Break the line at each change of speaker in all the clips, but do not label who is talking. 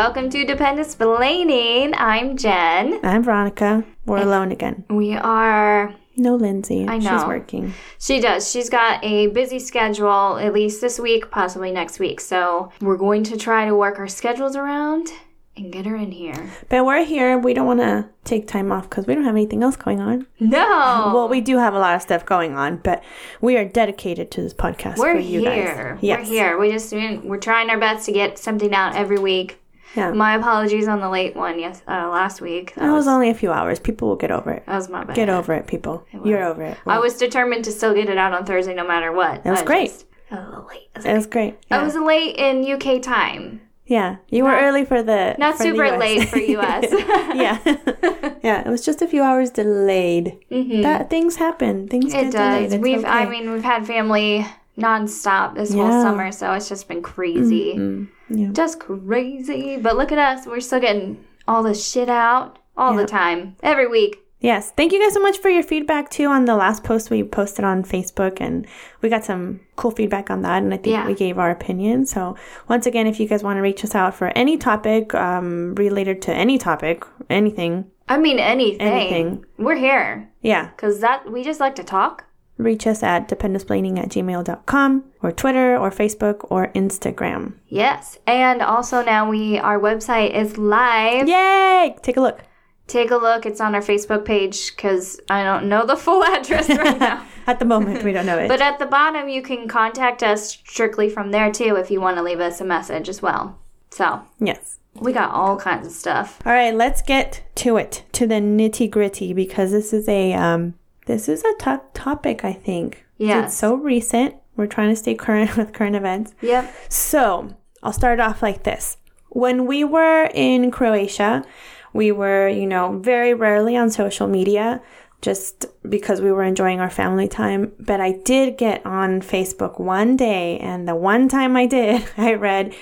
Welcome to Dependence Blaming. I'm Jen.
I'm Veronica. We're alone again.
We are.
No Lindsay.
I know.
She's working.
She does. She's got a busy schedule, at least this week, possibly next week. So we're going to try to work our schedules around and get her in here.
But we're here. We don't want to take time off because we don't have anything else going on.
No!
Well, we do have a lot of stuff going on, but we are dedicated to this podcast
we're
for you
here.
Yes.
We're here. We just we're trying our best to get something out every week.
Yeah.
My apologies on the late one. Yes, uh, last week. That
That
was
was only a few hours. People will get over it.
that was my bad.
Get over it, people. You're over it.
I was determined to still get it out on Thursday, no matter what.
It was
I
great.
just- a little late. I was,
It was great.
I was late in UK time.
yeah. You were early for the.
Not
for the
super
US.
late for US.
yeah. yeah. It was just a few hours delayed. That things happen. Things
Mm-hmm. It
get delayed.
does. We've, I mean, we've had family nonstop this whole summer, so it's just been crazy.
Yeah.
Just crazy. But look at us. We're still getting all this shit out all the time, every week.
Yes. Thank you guys so much for your feedback too on the last post we posted on Facebook and we got some cool feedback on that and I think
Yeah.
we gave our opinion. So once again, if you guys want to reach us out for any topic um, related to any topic, anything,
I mean, anything.
Anything.
We're here
yeah,
because that we just like to talk.
Reach us at dependenceplaning at gmail.com or Twitter or Facebook or Instagram.
Yes, and also now we our website is live.
Yay! Take a look.
Take a look. It's on our Facebook page because I don't know the full address right now.
At the moment, we don't know it.
But at the bottom, you can contact us strictly from there too if you want to leave us a message as well. So
yes.
we got all kinds of stuff.
All right, let's get to it, to the nitty gritty, because this is a um, this is a tough topic. I think.
Yes.
It's so recent. We're trying to stay current with current events.
Yep.
So I'll start off like this. When we were in Croatia, we were, you know, very rarely on social media just because we were enjoying our family time. But I did get on Facebook one day, and the one time I did, I read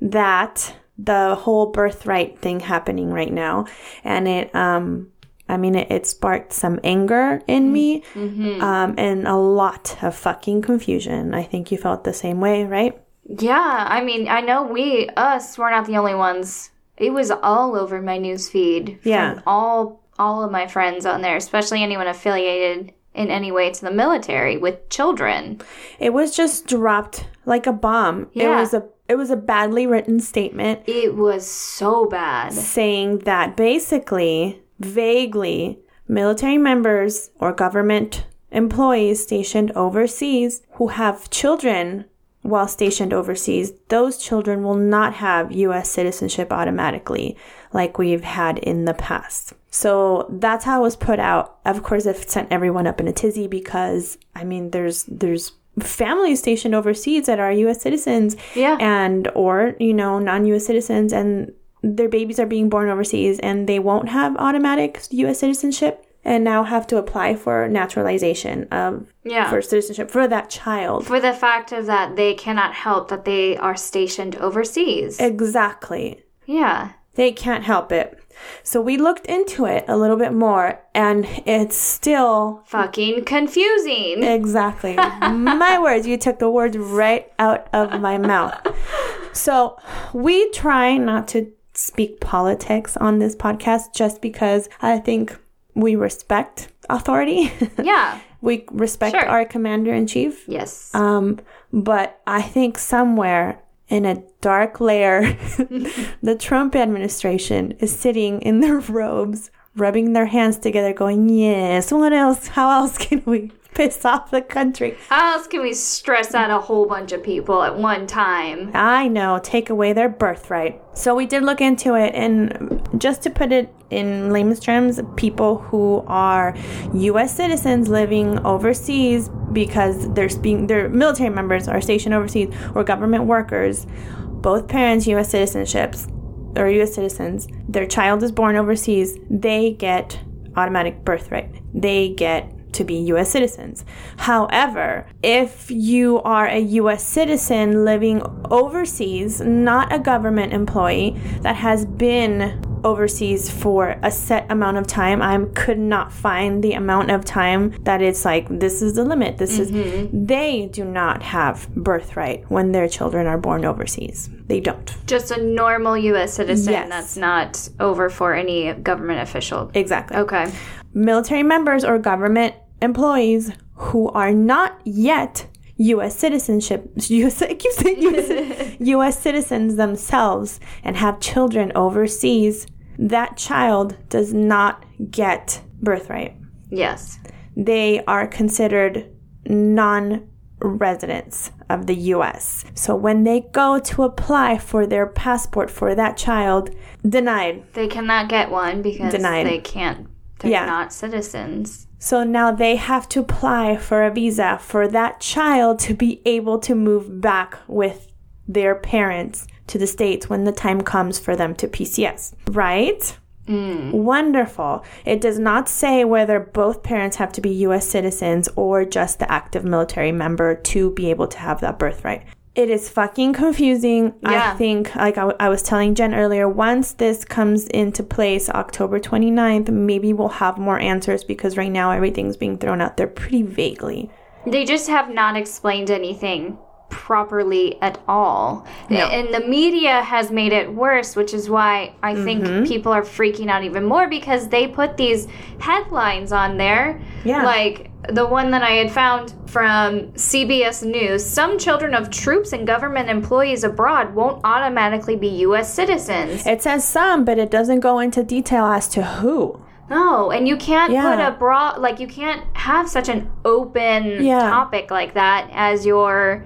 that the whole birthright thing happening right now. And it, um, I mean, it, it sparked some anger in me um, and a lot of fucking confusion. I think you felt the same way, right?
Yeah. I mean, I know we us were not the only ones. It was all over my news feed. from
Yeah.
all all of my friends on there, especially anyone affiliated in any way to the military with children.
It was just dropped like a bomb.
Yeah.
It was a it was a badly written statement
It was so bad.
saying that basically, vaguely, military members or government employees stationed overseas who have children while stationed overseas, those children will not have US citizenship automatically like we've had in the past. So that's how it was put out. Of course, it sent everyone up in a tizzy because I mean, there's there's families stationed overseas that are U.S. citizens,
Yeah.
and or you know non-U.S. citizens, and their babies are being born overseas, and they won't have automatic U.S. citizenship, and now have to apply for naturalization of
Yeah.
for citizenship for that child.
For the fact of that they cannot help that they are stationed overseas.
Exactly.
yeah.
They can't help it. So we looked into it a little bit more, and it's still
Fucking confusing.
Exactly. my words. You took the words right out of my mouth. So we try not to speak politics on this podcast just because I think we respect authority.
yeah.
we respect
Sure.
our commander in chief.
Yes.
Um, but I think somewhere in a dark layer, the Trump administration is sitting in their robes, rubbing their hands together, going, Yes, what else? How else can we piss off the country?
How else can we stress out a whole bunch of people at one time?
I know, take away their birthright. So we did look into it, and just to put it in layman's terms, people who are U.S. citizens living overseas because they're being their military members are stationed overseas or government workers, both parents U.S. citizenships or U.S. citizens, their child is born overseas, they get automatic birthright. They get to be US citizens. However, if you are a US citizen living overseas, not a government employee that has been overseas for a set amount of time. I could not find the amount of time that it's like this is the limit. This is mm-hmm. they do not have birthright when their children are born overseas. They don't.
Just a normal U.S. citizen
Yes.
that's not over for any government official.
Exactly.
Okay.
military members or government employees who are not yet U.S. citizenship, US, I keep saying US, U.S. citizens themselves and have children overseas, that child does not get birthright.
Yes.
They are considered non residents of the U.S. So when they go to apply for their passport for that child, denied.
They cannot get one because
Denied.
they can't. They're
Yeah.
not citizens.
So now they have to apply for a visa for that child to be able to move back with their parents to the States when the time comes for them to PCS. Right? Mm. Wonderful. It does not say whether both parents have to be US citizens or just the active military member to be able to have that birthright. It is fucking confusing.
Yeah.
I think, like I, w- I was telling Jen earlier, once this comes into place October 29th, maybe we'll have more answers because right now everything's being thrown out there pretty vaguely.
They just have not explained anything properly at all. And the media has made it worse, which is why I think
Mm-hmm.
people are freaking out even more because they put these headlines on there.
Yeah.
Like the one that I had found from CBS News some children of troops and government employees abroad won't automatically be U.S. citizens.
It says some, but it doesn't go into detail as to who.
No, and you can't
Yeah.
put a broad like you can't have such an open
Yeah.
topic like that as your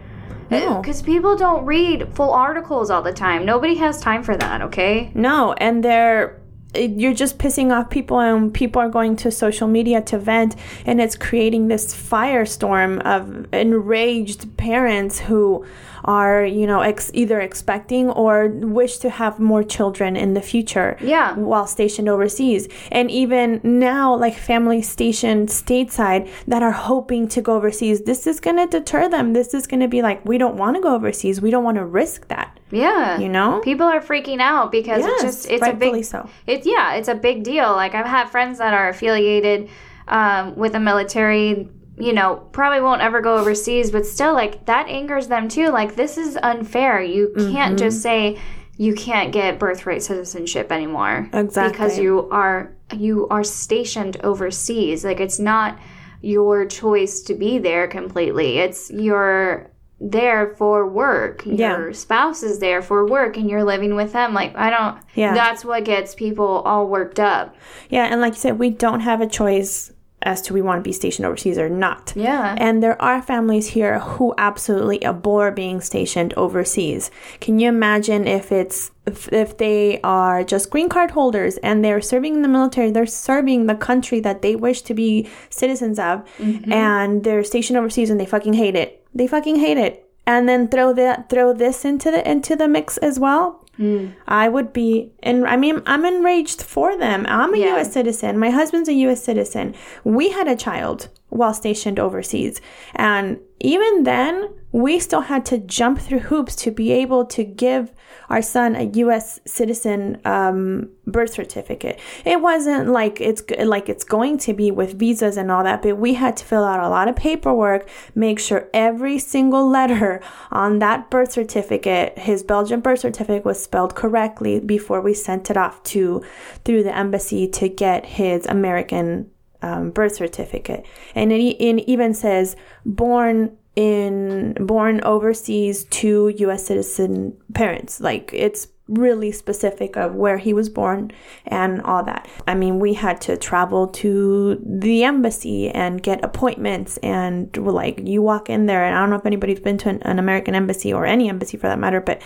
No.
Uh, because people don't read full articles all the time. Nobody has time for that. Okay.
No, and they're you're just pissing off people and people are going to social media to vent. And it's creating this firestorm of enraged parents who are you know ex- either expecting or wish to have more children in the future
Yeah.
while stationed overseas. And even now like families stationed stateside that are hoping to go overseas this is going to deter them. This is going to be like we don't want to go overseas. We don't want to risk that
Yeah.
you know
People are freaking out because
Yes,
it's just it's a big
so.
It's yeah, it's a big deal. Like I've had friends that are affiliated um, with the military. You know, probably won't ever go overseas, but still, like that angers them too. Like this is unfair. You can't
Mm-hmm.
just say you can't get birthright citizenship anymore
Exactly.
because you are you are stationed overseas. Like it's not your choice to be there completely. It's your there for work.
Yeah.
Your spouse is there for work and you're living with them. Like I don't
Yeah.
that's what gets people all worked up.
Yeah, and like you said, we don't have a choice as to we want to be stationed overseas or not.
Yeah.
And there are families here who absolutely abhor being stationed overseas. Can you imagine if it's if, if they are just green card holders and they're serving in the military, they're serving the country that they wish to be citizens of, mm-hmm. and they're stationed overseas and they fucking hate it. They fucking hate it. And then throw that throw this into the into the mix as well. Mm. I would be, and I mean, I'm enraged for them. I'm a
Yeah.
U.S. citizen. My husband's a U.S. citizen. We had a child while stationed overseas. And even then, we still had to jump through hoops to be able to give our son a U.S. citizen um, birth certificate. It wasn't like it's like it's going to be with visas and all that, but we had to fill out a lot of paperwork, make sure every single letter on that birth certificate, his Belgian birth certificate, was spelled correctly before we sent it off to through the embassy to get his American um, birth certificate, and it, it even says born in born overseas to U.S. citizen parents. Like it's really specific of where he was born and all that. I mean, we had to travel to the embassy and get appointments, and like you walk in there, and I don't know if anybody's been to an, an American embassy or any embassy for that matter, but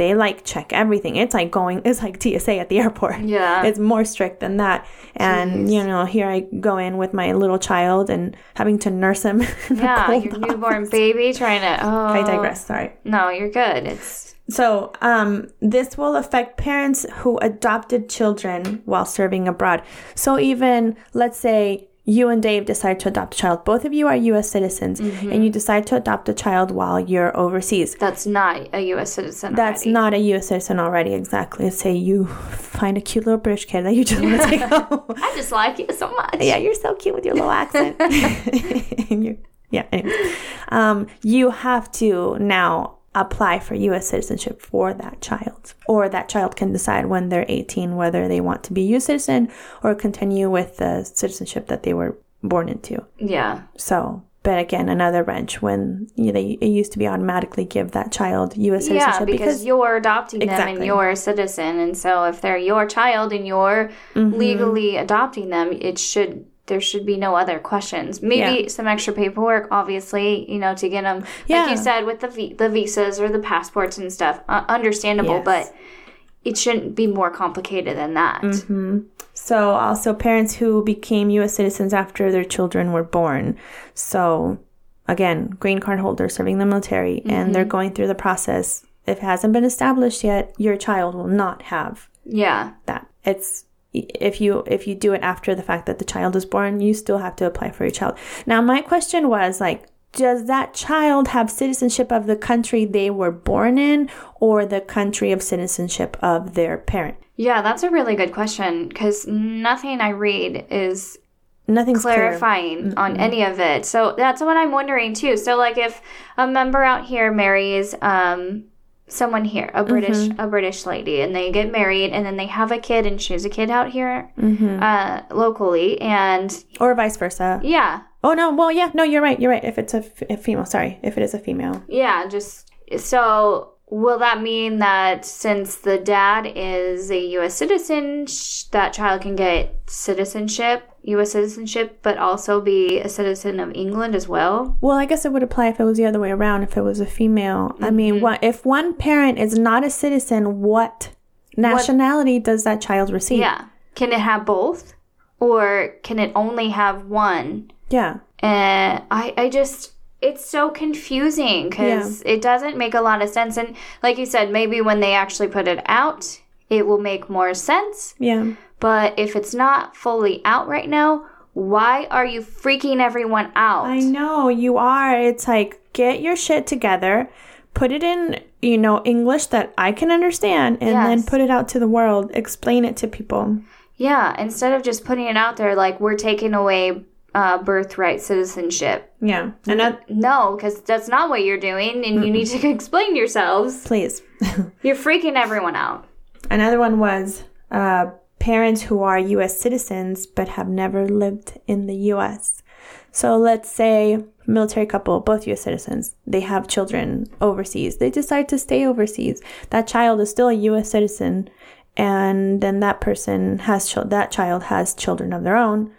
they like check everything. It's like going, it's like TSA at the airport.
Yeah.
It's more strict than that. And, you know, here I go in with my little child and having to nurse him.
yeah, your
office.
newborn baby trying to oh
I digress. Sorry.
No, you're good. It's
So, um, this will affect parents who adopted children while serving abroad. So, even let's say you and Dave decide to adopt a child. Both of you are U.S. citizens, and you decide to adopt a child while you're overseas.
That's not a U.S. citizen.
That's
already.
not a U.S. citizen already. Exactly. Say you find a cute little British kid that you just want to take home.
I just like you so much.
yeah, you're so cute with your little accent. Yeah. Anyway, um, you have to now apply for U.S. citizenship for that child, or that child can decide when they're 18 whether they want to be U.S. citizen or continue with the citizenship that they were born into.
Yeah.
So. But again, another wrench when you know, they it used to be automatically give that child U.S.
Yeah,
citizenship
because, you're adopting them and you're a citizen, and so if they're your child and you're
Mm-hmm.
legally adopting them, it should there should be no other questions. Maybe
Yeah.
some extra paperwork, obviously, you know, to get them,
Yeah.
like you said, with the vi- the visas or the passports and stuff. Uh, understandable,
Yes.
but it shouldn't be more complicated than that.
Mm-hmm. So also parents who became U.S. citizens after their children were born. So again, green card holders serving the military, and they're going through the process. If it hasn't been established yet, your child will not have
Yeah,
that. It's if you if you do it after the fact that the child is born, you still have to apply for your child. Now, my question was like. Does that child have citizenship of the country they were born in or the country of citizenship of their parent?
yeah, that's a really good question because nothing I read is
Nothing's clear.
clarifying on any of it. So that's what I'm wondering too. So like if a member out here marries um someone here, a British
Mm-hmm.
a British lady, and they get married and then they have a kid and she's a kid out here
Mm-hmm.
uh locally and
Or vice versa.
yeah.
Oh no, well yeah, no, you're right. You're right. If it's a, f- a female, sorry, if it is a female.
Yeah, just so will that mean that since the dad is a US citizen, sh- that child can get citizenship, US citizenship, but also be a citizen of England as well?
Well, I guess it would apply if it was the other way around. If it was a female, I mean, mm-hmm. what if one parent is not a citizen? What nationality does that child receive?
Yeah. Can it have both? Or can it only have one?
yeah,
And I, I just, it's so confusing because it doesn't make a lot of sense. And like you said, maybe when they actually put it out, it will make more sense.
yeah.
But if it's not fully out right now, why are you freaking everyone out?
I know you are. It's like get your shit together, put it in, you know, English that I can understand, and then put it out to the world. Explain it to people.
yeah, instead of just putting it out there like we're taking away uh, birthright citizenship.
Yeah, and
No, because that's not what you're doing, and you need to explain yourselves.
please.
You're freaking everyone out.
Another one was uh, parents who are U.S. citizens but have never lived in the U.S. So let's say military couple, both U.S. citizens, they have children overseas. They decide to stay overseas. That child is still a U.S. citizen, and then that person has chil- that child has children of their own.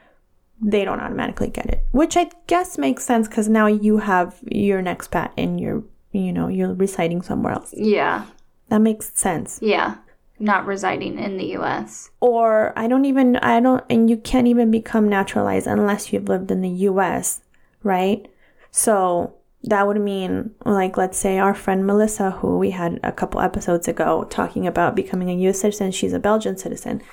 They don't automatically get it, which I guess makes sense because now you have your next pat and you're you know you're residing somewhere else.
Yeah,
That makes sense.
yeah. Not residing in the U.S.
or I don't even I don't and you can't even become naturalized unless you've lived in the US, right? So that would mean like let's say our friend Melissa who we had a couple episodes ago talking about becoming a US citizen, she's a Belgian citizen.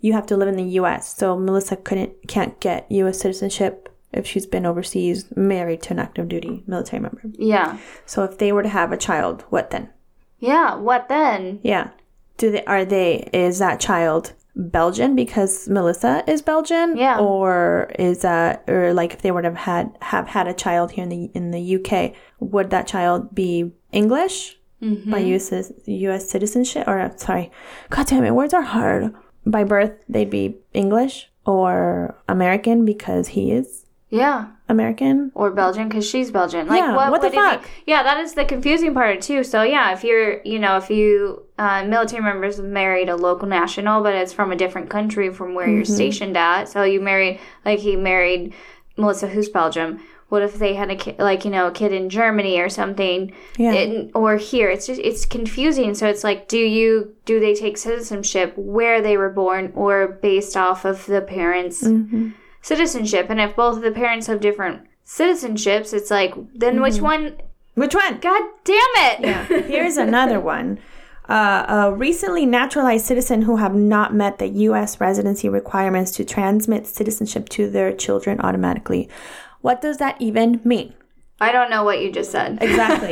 You have to live in the US. So Melissa couldn't can't get US citizenship if she's been overseas married to an active duty military member.
Yeah,
So if they were to have a child, what then?
yeah. What then?
Yeah. Do they are they is that child Belgian because Melissa is Belgian?
Yeah.
Or is that or like if they would have had have had a child here in the in the UK, would that child be English mm-hmm. by US US citizenship or sorry. God damn it, words are hard. By birth they'd be English or American because he is
Yeah.
American.
or Belgian because she's Belgian. Like,
Yeah,
what,
what the
it be?
fuck?
Yeah, that is the confusing part too. So yeah, if you're, you know, if you uh, military members married a local national, but it's from a different country from where you're
Mm-hmm.
stationed at. So you married, like he married Melissa, who's Belgium. What if they had a kid, like you know, a kid in Germany or something,
Yeah.
It- or here? It's just it's confusing. So it's like, do you do they take citizenship where they were born or based off of the parents'
Mm-hmm.
citizenship? And if both of the parents have different citizenships, it's like then
Mm-hmm.
which one?
Which one?
God damn it! Yeah.
Here's another one. uh, a recently naturalized citizen who have not met the U.S. residency requirements to transmit citizenship to their children automatically. What does that even mean?
I don't know what you just said.
Exactly.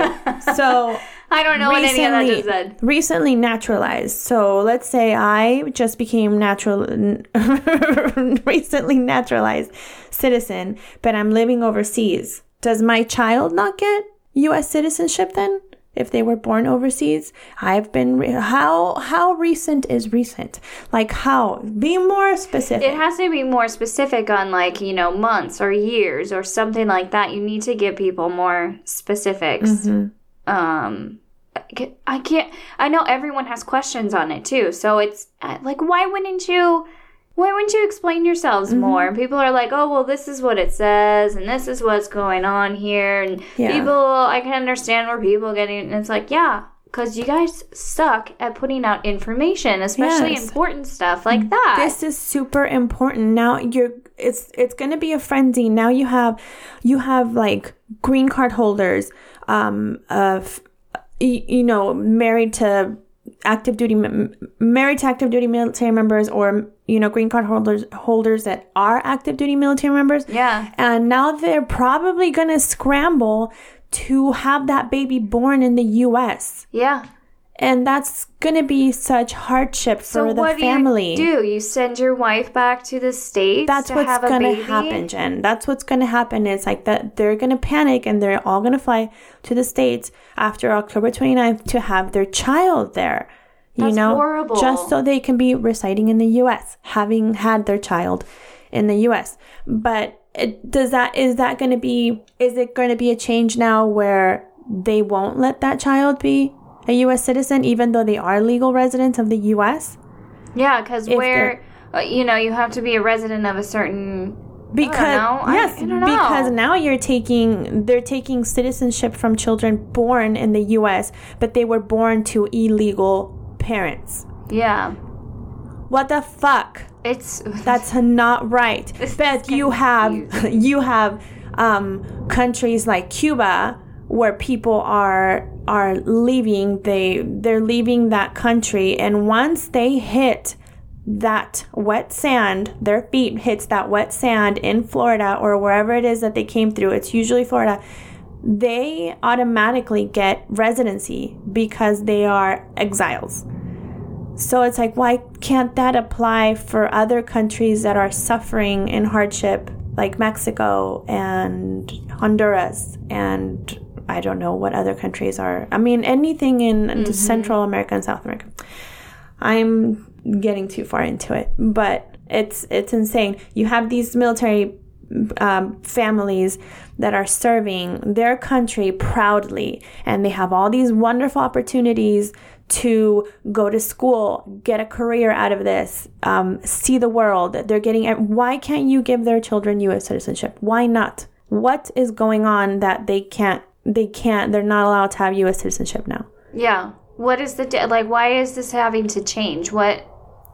so
I don't know what any of that just said.
recently naturalized. So let's say I just became natural, recently naturalized citizen, but I'm living overseas. Does my child not get U.S. citizenship then? If they were born overseas, I've been re- how how recent is recent? Like how? Be more specific.
It has to be more specific on like, you know, months or years or something like that. You need to give people more specifics.
Mm-hmm.
Um I can't I know everyone has questions on it too. So it's uh, like why wouldn't you why wouldn't you explain yourselves
Mm-hmm.
more? People are like, "Oh, well, this is what it says, and this is what's going on here." And
Yeah.
people, I can understand where people getting. And it's like, yeah, because you guys suck at putting out information, especially
Yes.
important stuff like that.
this is super important now you're it's it's going to be a frenzy now you have you have like green card holders um of you know married to active duty married to active duty military members or you know green card holders holders that are active duty military members.
Yeah,
and now they're probably to scramble to have that baby born in the US
yeah.
And that's going to be such hardship
So
for the
what
family
do you do? You send your wife back to the states.
that's
to
what's
have a
gonna
baby?
happen jen that's what's gonna happen is like that they're gonna panic and they're all gonna fly to the states after october 29th to have their child there you
That's
know
horrible.
just so they can be residing in the us having had their child in the us but it, does that is that going to be is it going to be a change now where they won't let that child be a us citizen even though they are legal residents of the us
Yeah, because where uh, you know you have to be a resident of a certain.
because.
I-
yes
I don't know.
because now you're taking they're taking citizenship from children born in the US but they were born to illegal parents
Yeah,
what the fuck
it's
that's not right but you have you have um, countries like Cuba where people are are leaving they they're leaving that country. And once they hit that wet sand their feet hits that wet sand in Florida or wherever it is that they came through it's usually Florida they automatically get residency because they are exiles. So it's like, why can't that apply for other countries that are suffering in hardship, like Mexico and Honduras and I don't know what other countries are. I mean, anything in Central America and South America. I'm getting too far into it, but it's it's insane. You have these military um, families that are serving their country proudly, and they have all these wonderful opportunities to go to school, get a career out of this, um, see the world. They're getting. Why can't you give their children U.S. citizenship? Why not? What is going on that they can't? They can't. They're not allowed to have U.S. citizenship now.
yeah. What is the like? Why is this having to change? What?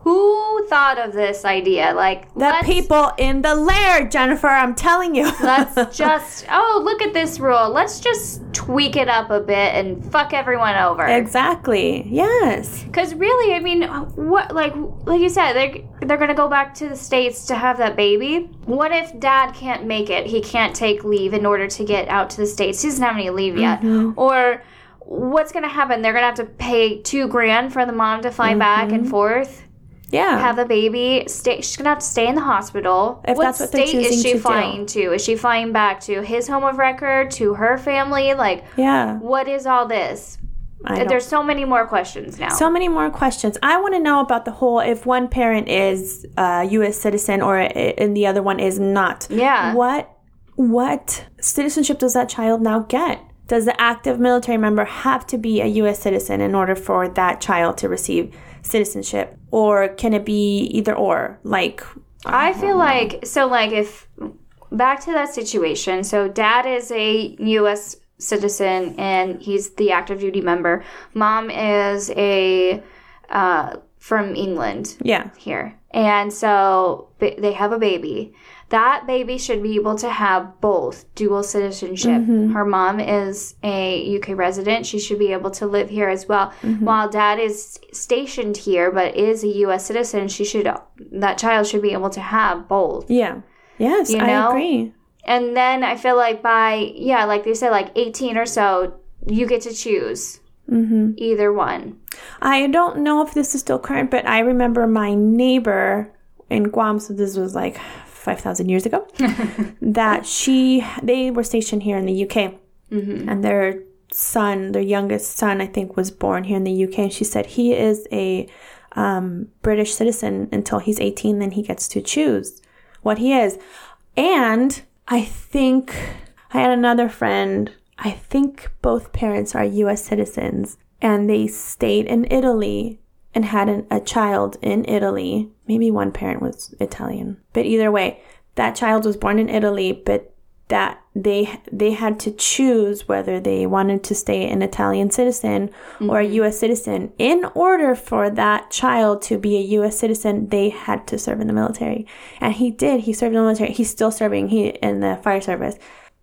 Who thought of this idea? Like
The people in the lair, Jennifer. I'm telling you.
Let's just oh look at this rule. Let's just tweak it up a bit and fuck everyone over.
exactly. Yes.
Because really, I mean, what like like you said, they're they're gonna go back to the states to have that baby. What if dad can't make it? He can't take leave in order to get out to the states. He doesn't have any leave yet. Mm-hmm. Or what's gonna happen? They're gonna have to pay two grand for the mom to fly back and mm-hmm. forth,
Yeah.
have a baby. Stay. She's gonna have to stay in the hospital.
If
what
that's what they're
state is she
to do.
flying to? Is she flying back to his home of record? To her family? Like,
yeah.
what is all this?
I
There's so many more questions now.
So many more questions. I want to know about the whole if one parent is a U.S. citizen or and the other one is not.
Yeah.
What what citizenship does that child now get? Does the active military member have to be a U.S. citizen in order for that child to receive citizenship, or can it be either or? Like,
I feel like so like if back to that situation. So dad is a US citizen and he's the active duty member. Mom is a uh, from England
Yeah.
here. And so they have a baby. That baby should be able to have both dual citizenship. Her mom is a UK resident. She should be able to live here as well. While dad is stationed here but is a US citizen, she should that child should be able to have both.
Yeah. Yes,
You
I agree.
And then I feel like by yeah, like they said like 18 or so, you get to choose
Mm-hmm.
either one.
I don't know if this is still current, but I remember my neighbor in Guam, so this was like 5,000 years ago, that she, they were stationed here in the UK. And their son, their youngest son, I think, was born here in the UK. And she said he is a um, British citizen until he's 18, then he gets to choose what he is. And I think I had another friend, I think both parents are US citizens, and they stayed in Italy and had an, a child in Italy. Maybe one parent was Italian, but either way, that child was born in Italy, but that they they had to choose whether they wanted to stay an Italian citizen or a mm-hmm. US citizen. In order for that child to be a US citizen, they had to serve in the military. And he did. He served in the military. He's still serving he in the fire service.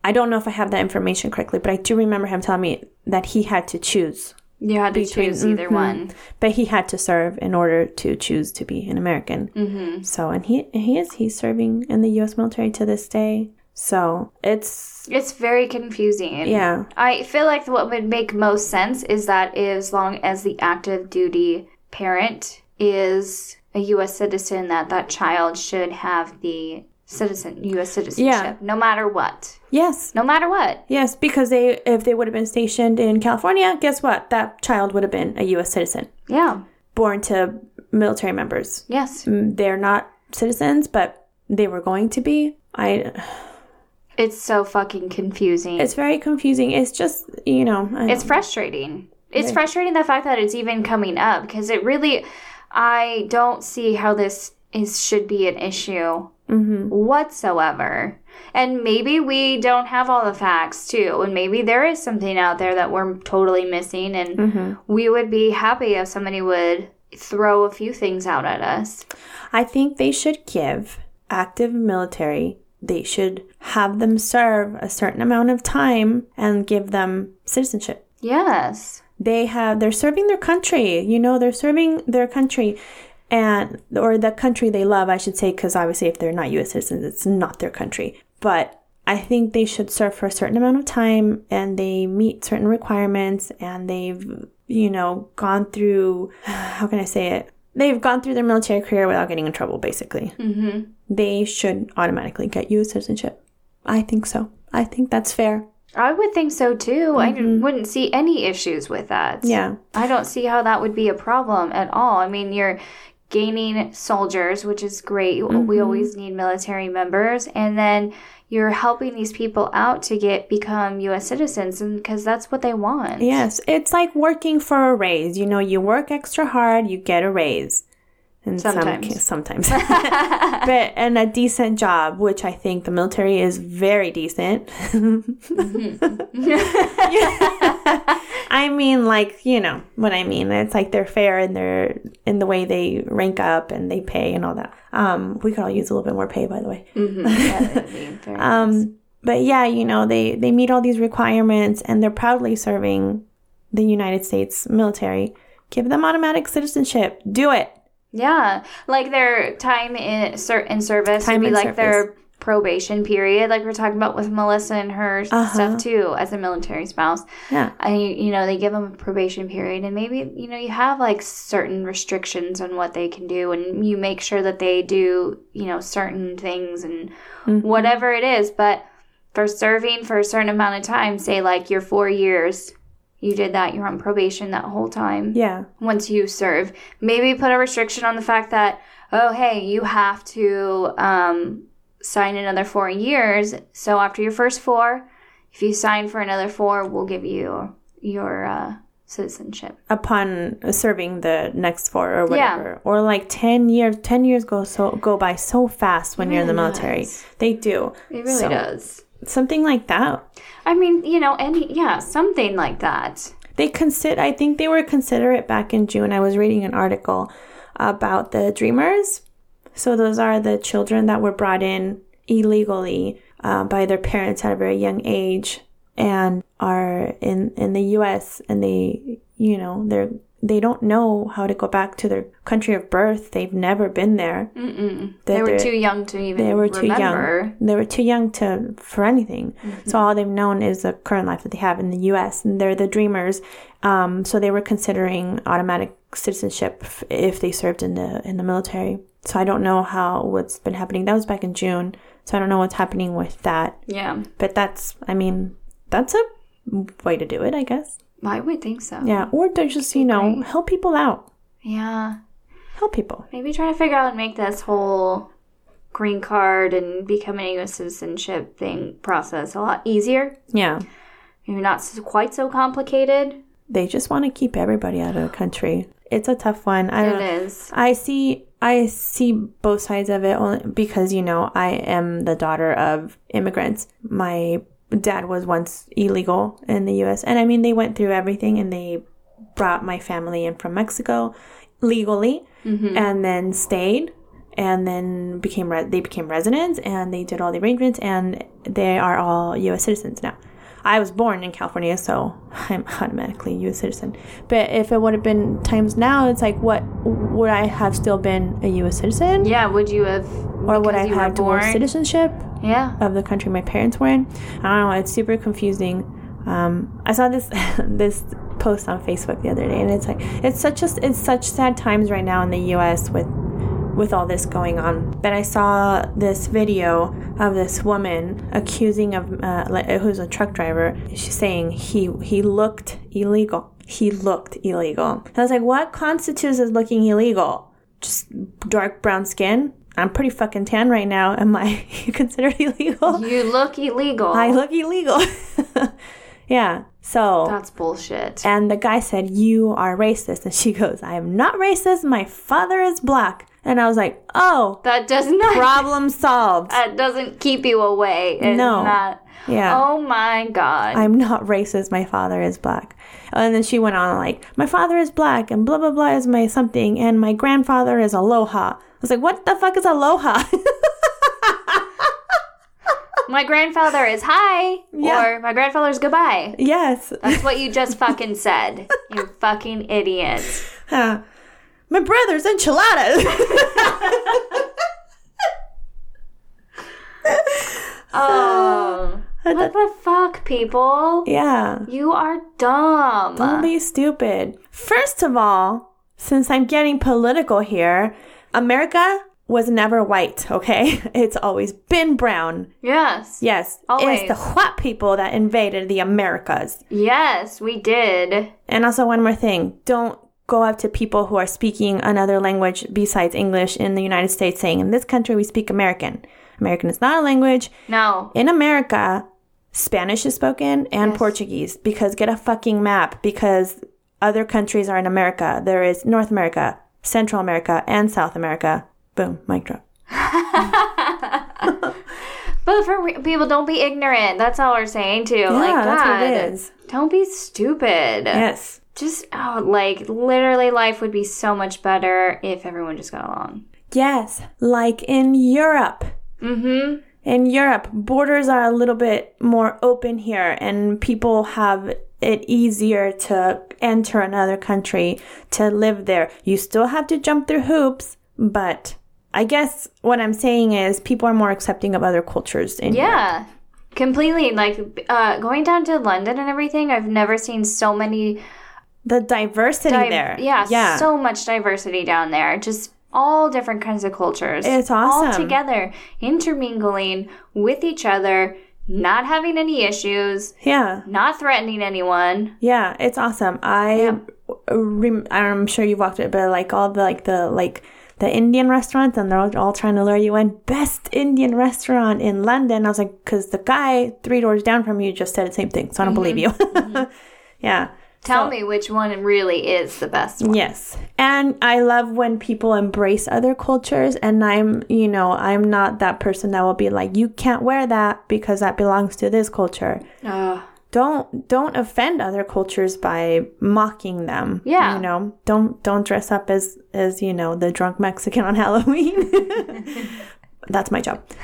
I don't know if I have that information correctly, but I do remember him telling me that he had to choose.
You had to
Between-
choose either
mhm.
one.
But he had to serve in order to choose to be an American. Mm-hmm. So, and he he is he's serving in the U.S. military to this day. So it's
It's very confusing.
yeah,
I feel like what would make most sense is that as long as the active duty parent is a U.S. citizen, that that child should have the citizen U.S. citizenship,
Yeah.
no matter what.
yes,
No matter what.
yes. Because they if they would have been stationed in California, guess what? That child would have been a U.S. citizen,
Yeah.
born to military members.
Yes.
Mm, They're not citizens, but they were going to be. I.
It's so fucking confusing.
It's very confusing. It's just you know.
It's frustrating. It's frustrating the fact that it's even coming up because it really, I don't see how this is should be an issue Mm-hmm. whatsoever. And maybe we don't have all the facts too, and maybe there is something out there that we're totally missing, and mm-hmm. we would be happy if somebody would throw a few things out at us.
I think they should give active military, they should have them serve a certain amount of time and give them citizenship.
Yes.
They have they're serving their country, you know, they're serving their country and or the country they love, I should say, because obviously if they're not US citizens, it's not their country. But I think they should serve for a certain amount of time and they meet certain requirements and they've, you know, gone through how can I say it? They've gone through their military career without getting in trouble, basically. Mm-hmm. They should automatically get U.S. citizenship. I think so. I think that's fair.
I would think so too. I wouldn't see any issues with that.
Yeah.
I don't see how that would be a problem at all. I mean, you're gaining soldiers, which is great. We mm-hmm. always need military members, and then you're helping these people out to get become U.S. citizens, and because that's what they want.
Yes. It's like working for a raise. You know, you work extra hard, you get a raise. And
Sometimes.
Some, sometimes. but and a decent job, which I think the military is very decent. I mean, like you know what I mean. It's like they're fair in their in the way they rank up and they pay and all that. Um, we could all use a little bit more pay, by the way.
Would be very nice.
Um, but yeah, you know, they they meet all these requirements and they're proudly serving the United States military. Give them automatic citizenship. Do it.
Yeah, like their time in ser- in service
Time
would be like their probation period, like we're talking about with Melissa and her
Uh-huh.
stuff too, as a military spouse.
Yeah.
And you, you know they give them a probation period, and maybe you know you have like certain restrictions on what they can do, and you make sure that they do you know certain things and
Mm-hmm.
whatever it is. But for serving for a certain amount of time, say like your four years, you did that, you're on probation that whole time
Yeah.
once you serve. Maybe put a restriction on the fact that, oh, hey, you have to um, sign another four years. So after your first four, if you sign for another four, we'll give you your uh, citizenship.
Upon serving the next four or whatever. Yeah. or like ten years. Ten years go so go by so fast when you're in the military.
does.
They do.
It really
So,
does.
Something like that.
I mean, you know, any yeah, something like that.
They consider. I think they were considerate back in June. I was reading an article about the Dreamers. So those are the children that were brought in illegally uh, by their parents at a very young age and are in in the U.S. and they, you know, they're they don't know how to go back to their country of birth. They've never been there.
They were too young to even
They were too
remember.
young. They were too young to for anything.
Mm-hmm.
So all they've known is the current life that they have in the U.S. and they're the dreamers. Um, so they were considering automatic citizenship if they served in the in the military. So I don't know how what's been happening. That was back in June. So I don't know what's happening with that.
Yeah,
But that's, I mean, that's a way to do it, I guess.
I would think so.
Yeah. Or to just you know
great.
help people out.
Yeah.
Help people.
Maybe try to figure out and make this whole green card and becoming a citizenship thing process a lot easier.
Yeah.
Maybe not quite so complicated.
They just want to keep everybody out of the country. It's a tough one. I don't
It
I see I see both sides of it only because you know I am the daughter of immigrants. My dad was once illegal in the US and I mean they went through everything and they brought my family in from Mexico legally mm-hmm. and then stayed and then became re- they became residents and they did all the arrangements and they are all US citizens now. I was born in California, so I'm automatically a U.S. citizen. But if it would have been times now, it's like, what would I have still been a U.S. citizen,
Yeah. Would you have?
or would I have dual citizenship
Yeah.
of the country my parents were in? I don't know. It's super confusing. Um, I saw this this post on Facebook the other day, and it's like it's such a it's such sad times right now in the U.S. with with all this going on But I saw this video of this woman accusing of uh, who's a truck driver. She's saying he he looked illegal. He looked illegal. And I was like, what constitutes as looking illegal? Just dark brown skin. I'm pretty fucking tan right now. Am I considered illegal?
You look illegal.
I look illegal. yeah. So
That's bullshit.
and the guy said, You are racist. And she goes, I am not racist. My father is black. And I was like, Oh,
That does not.
problem solved.
that doesn't keep you away. It's
No.
Not,
Yeah.
Oh my god.
I'm not racist. My father is black. And then she went on like, My father is black and blah, blah, blah is my something. And my grandfather is aloha. I was like, What the fuck is aloha?
my grandfather is hi,
Yeah.
or my grandfather's goodbye.
yes.
That's what you just fucking said. You fucking idiot.
Huh. My brother's enchiladas.
Oh. what the fuck, people?
yeah.
You are dumb.
Don't be stupid. First of all, since I'm getting political here, America was never white, okay? It's always been brown.
yes.
Yes,
Always.
it's the white people that invaded the Americas.
Yes, we did.
And also, one more thing don't go up to people who are speaking another language besides English in the United States saying, in this country, we speak American. American is not a language.
No.
In America, Spanish is spoken and
Yes.
Portuguese because get a fucking map because other countries are in America. There is North America, Central America, and South America. Boom, mic drop.
But for re- people, don't be ignorant. That's all we're saying too.
Yeah,
like,
that's what it
God,
is.
Don't be stupid.
Yes.
Just oh, like literally, life would be so much better if everyone just got along.
Yes, like in Europe.
Mm-hmm.
In Europe, borders are a little bit more open here, and people have it easier to enter another country to live there. You still have to jump through hoops, but I guess what I'm saying is people are more accepting of other cultures. In Europe.
Yeah, completely. Like uh, going down to London and everything, I've never seen so many.
the diversity
Di-
there.
Yeah,
yeah.
so much diversity down there. Just all different kinds of cultures.
It's
All
awesome.
together, intermingling with each other, not having any issues,
yeah,
not threatening anyone.
yeah, it's awesome. I, rem- I'm sure you've walked it, but like all the like the like the Indian restaurants, and they're all, all trying to lure you in. Best Indian restaurant in London. I was like, because the guy three doors down from you just said the same thing, so I don't believe mm-hmm. you. Mm-hmm. yeah.
Tell
So-
me which one really is the best one.
Yes. And I love when people embrace other cultures and I'm, you know, I'm not that person that will be like you can't wear that because that belongs to this culture.
Ugh.
don't don't offend other cultures by mocking them.
Yeah.
You know, don't don't dress up as as, you know, the drunk Mexican on Halloween. That's my job.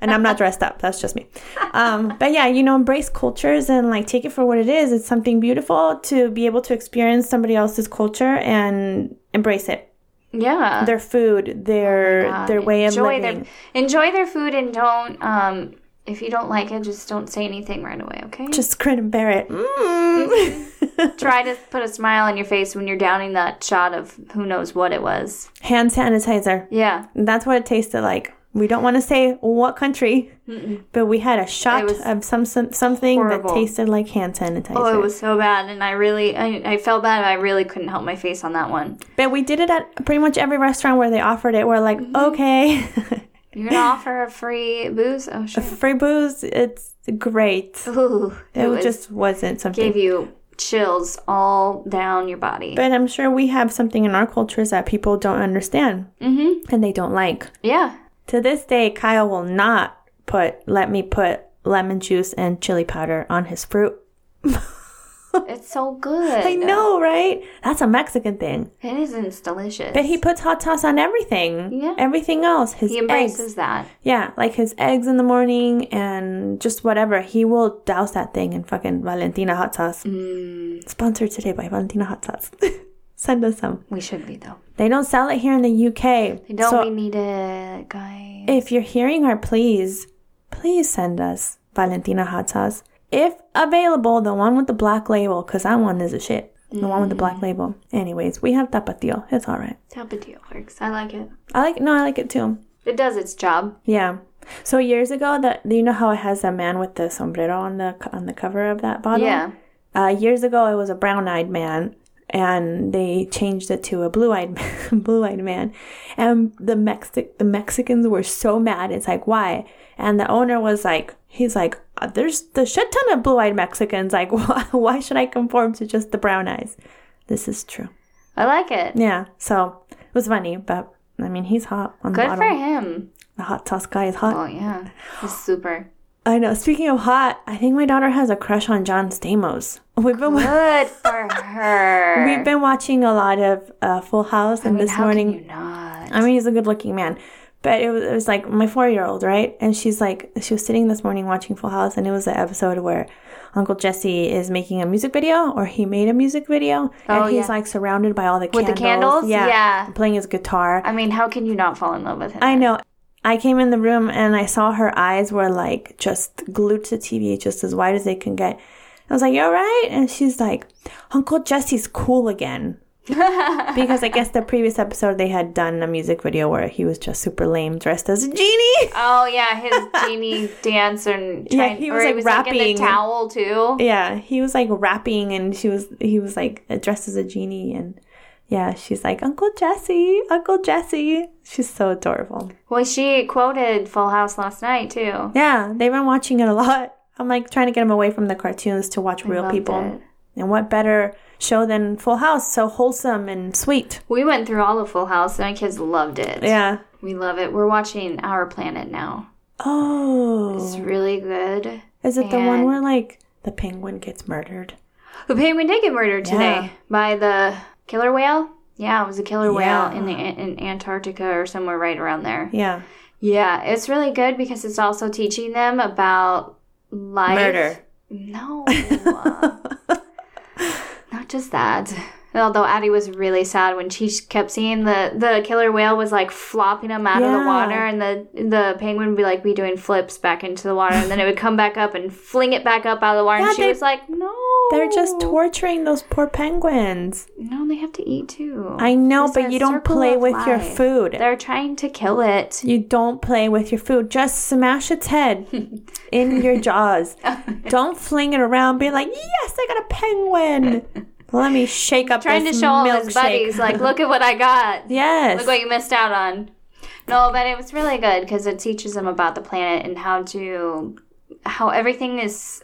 and I'm not dressed up. That's just me. Um, but yeah, you know, embrace cultures and like take it for what it is. It's something beautiful to be able to experience somebody else's culture and embrace it.
Yeah.
Their food, their
God,
their way of
enjoy
living.
Their, enjoy their food and don't um if you don't like it, just don't say anything right away, okay?
Just grin and bear it. Mm.
try to put a smile on your face when you're downing that shot of who knows what it was.
Hand sanitizer.
Yeah.
That's what it tasted like. We don't want to say what country, but we had a shot of some, some something
horrible.
that tasted like hand sanitizer.
Oh, it was so bad, and I really, I, I felt bad. I really couldn't help my face on that one.
but we did it at pretty much every restaurant where they offered it. We're like,
Mm-hmm.
okay,
You're gonna offer a free booze? Oh shit!
A free booze, it's great.
Ooh,
It,
it was,
just wasn't something.
gave you chills all down your body.
but I'm sure we have something in our cultures that people don't understand
mm-hmm.
and they don't like.
Yeah.
To this day, Kyle will not put let me put lemon juice and chili powder on his fruit.
It's so good.
I know, right? That's a Mexican thing.
It isn't it's delicious.
But he puts hot sauce on everything.
Yeah.
Everything else. His
he
eggs.
embraces that.
Yeah, like his eggs in the morning and just whatever. He will douse that thing in fucking Valentina hot sauce.
Mm.
Sponsored today by Valentina hot sauce. Send us some.
We should be though.
They don't sell it here in the UK.
They don't.
So
we need it, guys.
if you're hearing our please, please send us Valentina hot sauce. If available, the one with the black label, because that one is a shit. The one with the
Mm.
black label. Anyways, we have tapatio. It's all right.
Tapatio works. I like it.
I like. No, I like it too.
It does its job.
Yeah. So years ago, that you know how it has that man with the sombrero on the on the cover of that bottle.
Yeah.
Uh, years ago, it was a brown-eyed man, and they changed it to a blue-eyed blue-eyed man, and the Mexic the Mexicans were so mad. It's like why? And the owner was like, he's like, "Uh, there's the shit ton of blue-eyed Mexicans. Like, why, why should I conform to just the brown eyes? This is true.
I like it.
Yeah. So it was funny, but I mean, he's hot on the
Good for him.
The hot sauce guy is hot.
Oh yeah. He's super.
I know. Speaking of hot, I think my daughter has a crush on John Stamos. We've been
Good for her.
we've been watching a lot of uh, Full House, and
I mean,
this
how
morning,
can you not?
I mean, he's a good-looking man, but it was, it was like my four-year-old, right? And she's like, she was sitting this morning watching Full House, and it was the episode where Uncle Jesse is making a music video, or he made a music video,
Oh,
and he's
yeah.
like surrounded by all the
With the
candles,
candles? Yeah.
playing his guitar.
I mean, how can you not fall in love with him?
I know. I came in the room and I saw her eyes were like just glued to TV, just as wide as they can get. I was like, "You all right?" And she's like, "Uncle Jesse's cool again." because I guess the previous episode they had done a music video where he was just super lame, dressed as a genie.
Oh yeah, his genie dance and
Yeah, he was,
he
like,
was like in the
rapping.
towel too.
Yeah, he was like rapping, and she was he was like dressed as a genie, and yeah, she's like Uncle Jesse, Uncle Jesse. She's so adorable.
Well, she quoted Full House last night too.
Yeah, they've been watching it a lot. I'm like trying to get them away from the cartoons to watch real
loved
people.
it.
And what better show than Full House? So wholesome and sweet.
We went through all of Full House, and my kids loved it.
Yeah.
we love it. We're watching Our Planet now.
Oh.
It's really good.
Is it the one where like the penguin gets murdered?
The penguin did get murdered today
Yeah.
by the killer whale. Yeah, it was a killer
Yeah.
whale in the in Antarctica or somewhere right around there.
Yeah.
Yeah, it's really good because it's also teaching them about life.
Murder.
No. not just that. Although Addie was really sad when she kept seeing the, the killer whale was like flopping him out of the water, and the the penguin would be like be doing flips back into the water, and then it would come back up and fling it back up out of the water.
Yeah,
and she
they-
was like, "No,
They're just torturing those poor penguins.
no, they have to eat too."
I know, but you don't play with your food.
They're trying to kill it.
You don't play with your food. Just smash its head in your jaws. don't fling it around. Be like, yes, I got a penguin. Let me shake up
Trying to show all his buddies, like, look at what I got.
yes.
Look what you missed out on. No, but it was really good because it teaches them about the planet and how to, how everything is,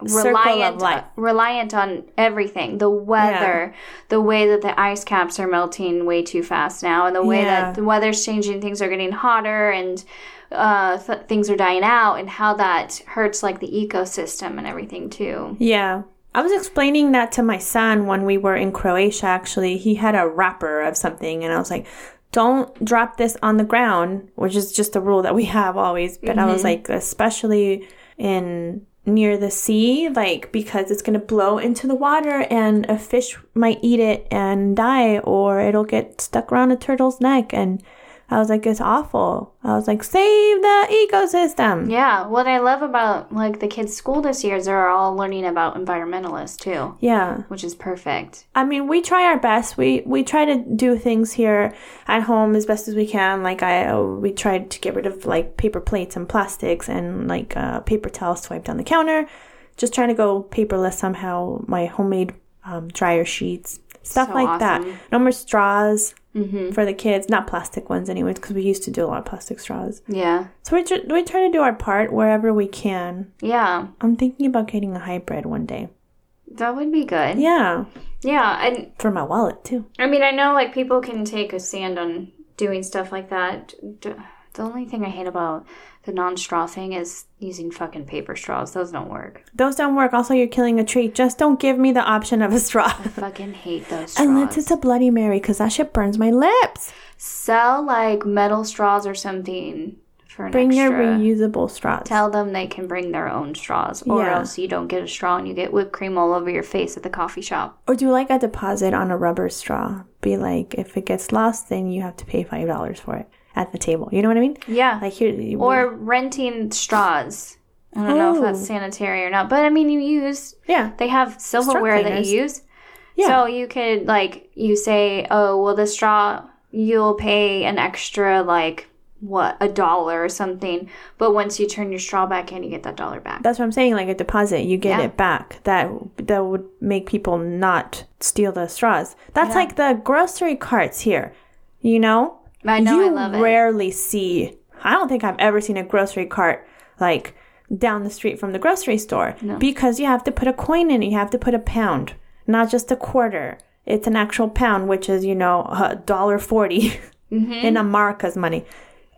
reliant
life.
reliant on everything the weather the way that the ice caps are melting way too fast now and the way
Yeah.
that the weather's changing things are getting hotter and uh, th- things are dying out and how that hurts like the ecosystem and everything too
Yeah. I was explaining that to my son when we were in Croatia, actually. He had a wrapper of something, and I was like, don't drop this on the ground, which is just a rule that we have always. But I was mm-hmm. like, especially in near the sea, like, because it's going to blow into the water and a fish might eat it and die, or it'll get stuck around a turtle's neck. And I was like, it's awful. I was like, save the ecosystem.
yeah what i love about like the kids school this year is they're all learning about environmentalists too
Yeah.
which is perfect
I mean, we try our best. We we try to do things here at home as best as we can. Like I, we tried to get rid of like paper plates and plastics and like uh, paper towels to on the counter. Just trying to go paperless somehow. My homemade um, dryer sheets, stuff
So
like that. No more straws
mm-hmm.
for the kids, not plastic ones, anyways, because we used to do a lot of plastic straws.
yeah
So we tr- we try to do our part wherever we can.
yeah
I'm thinking about getting a hybrid one day.
that would be good
Yeah,
yeah and
for my wallet too.
I mean, I know like people can take a stand on doing stuff like that. The only thing I hate about the non-straw thing is using fucking paper straws. Those don't work.
Those don't work. Also, you're killing a tree. Just don't give me the option of a straw.
I fucking hate those straws.
Unless it's a Bloody Mary, because that shit burns my lips.
Sell like metal straws or something for an
Bring your reusable straws.
Tell them they can bring their own straws, or
Yeah.
else you don't get a straw and you get whipped cream all over your face at the coffee shop.
or do you like a deposit on a rubber straw. Be like, if it gets lost, then you have to pay five dollars for it at the table. You know what I mean?
Yeah.
Like here, you-
or renting straws. I don't know if that's
Oh.
sanitary or not, but I mean, you use
yeah,
they have silverware that you use.
Yeah.
So you could like you say, oh well, the straw you'll pay an extra like what a dollar or something, but once you turn your straw back in, you get that dollar back.
that's what I'm saying. Like a deposit, you get
Yeah.
it back. That that would make people not steal the straws. That's
Yeah.
like the grocery carts here. You know,
I know,
you
I love it.
rarely see. I don't think I've ever seen a grocery cart like down the street from the grocery store because you have to put a coin in. You have to put a pound, not just a quarter. It's an actual pound, which is you know a dollar 40
Mm-hmm.
in America's money.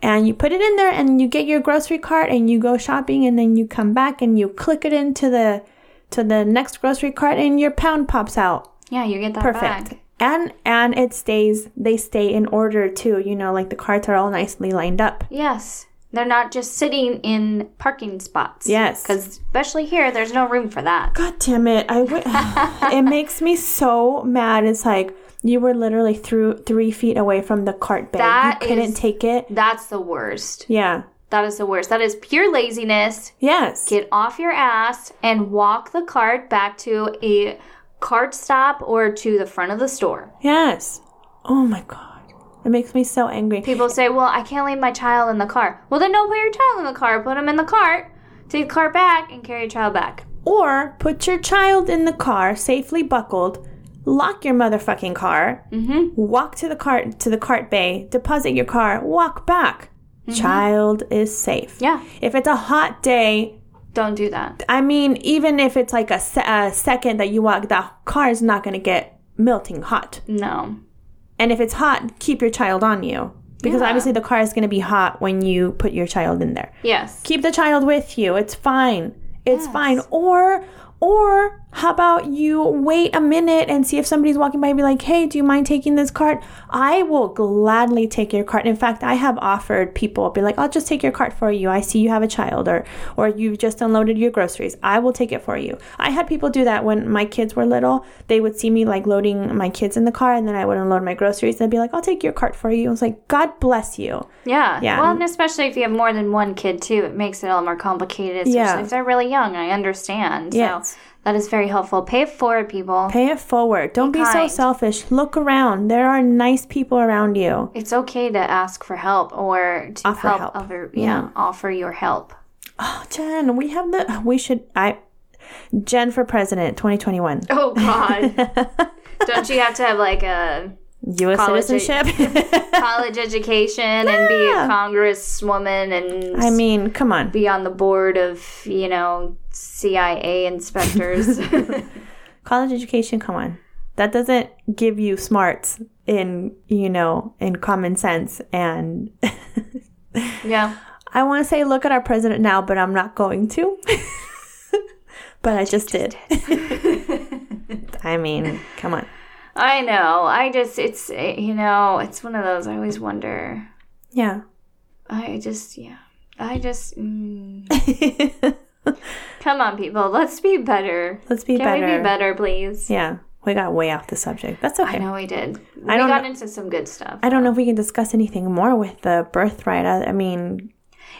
And you put it in there, and you get your grocery cart, and you go shopping, and then you come back and you click it into the to the next grocery cart, and your pound pops out
Yeah, you get that
perfect
back.
and and it stays they stay in order too you know like the carts are all nicely lined up
Yes. They're not just sitting in parking spots.
Yes.
Because especially here, there's no room for that.
god damn it i w- it makes me so mad it's like you were literally through three feet away from the cart bay
That
you couldn't
is-
take it
That's the worst.
yeah
That is the worst. That is pure laziness.
yes
Get off your ass and walk the cart back to a cart stop or to the front of the store.
yes oh my god it makes me so angry
People say, well, I can't leave my child in the car. Well, then don't put your child in the car. Put him in the cart, take the cart back, and carry your child back.
or put your child in the car safely buckled lock your motherfucking car
Mm-hmm.
walk to the cart to the cart bay deposit your car walk back child is safe
Yeah.
if it's a hot day
Don't do that.
i mean even if it's like a, se- a second that you walk the car is not going to get melting hot
No.
and if it's hot keep your child on you because
Yeah.
obviously the car is going to be hot when you put your child in there
Yes.
keep the child with you. It's fine. It's
Yes.
fine. Or or how about you wait a minute and see if somebody's walking by and be like, hey, do you mind taking this cart? I will gladly take your cart. In fact, I have offered people, be like, I'll just take your cart for you. I see you have a child or or you've just unloaded your groceries. I will take it for you. I had people do that when my kids were little. They would see me like loading my kids in the car and then I would unload my groceries and they'd be like, I'll take your cart for you. I was like, God bless you.
Yeah.
Yeah.
Well, and especially if you have more than one kid, too, it makes it all more complicated, especially
Yeah.
if they're really young. I understand. So that is very helpful. Pay it forward, people.
Pay it forward. Don't be, so selfish. Look around. There are nice people around you.
It's okay to ask for help or to
Offer
help,
help.
other yeah, offer your help.
Oh, Jen, we have the. We should. I. Jen for president 2021.
Oh God. Don't you have to have like a
U.S.
College-
citizenship.
college education and be a congresswoman and
I mean, come on.
be on the board of you know CIA inspectors.
College education, come on. That doesn't give you smarts in, you know, in common sense. And
yeah.
I want to say, look at our president now, but I'm not going to. but I just did. I mean, come on.
I know. I just it's eh, you know it's one of those. I always wonder.
Yeah.
I just yeah. I just mm. come on, people. Let's be better.
Let's be
Can
better.
we be better, please?
Yeah. We got way off the subject. That's okay.
I know we did. We
I don't
got
know-
into some good stuff.
I don't know if we can discuss anything more with the birthright. I, I mean,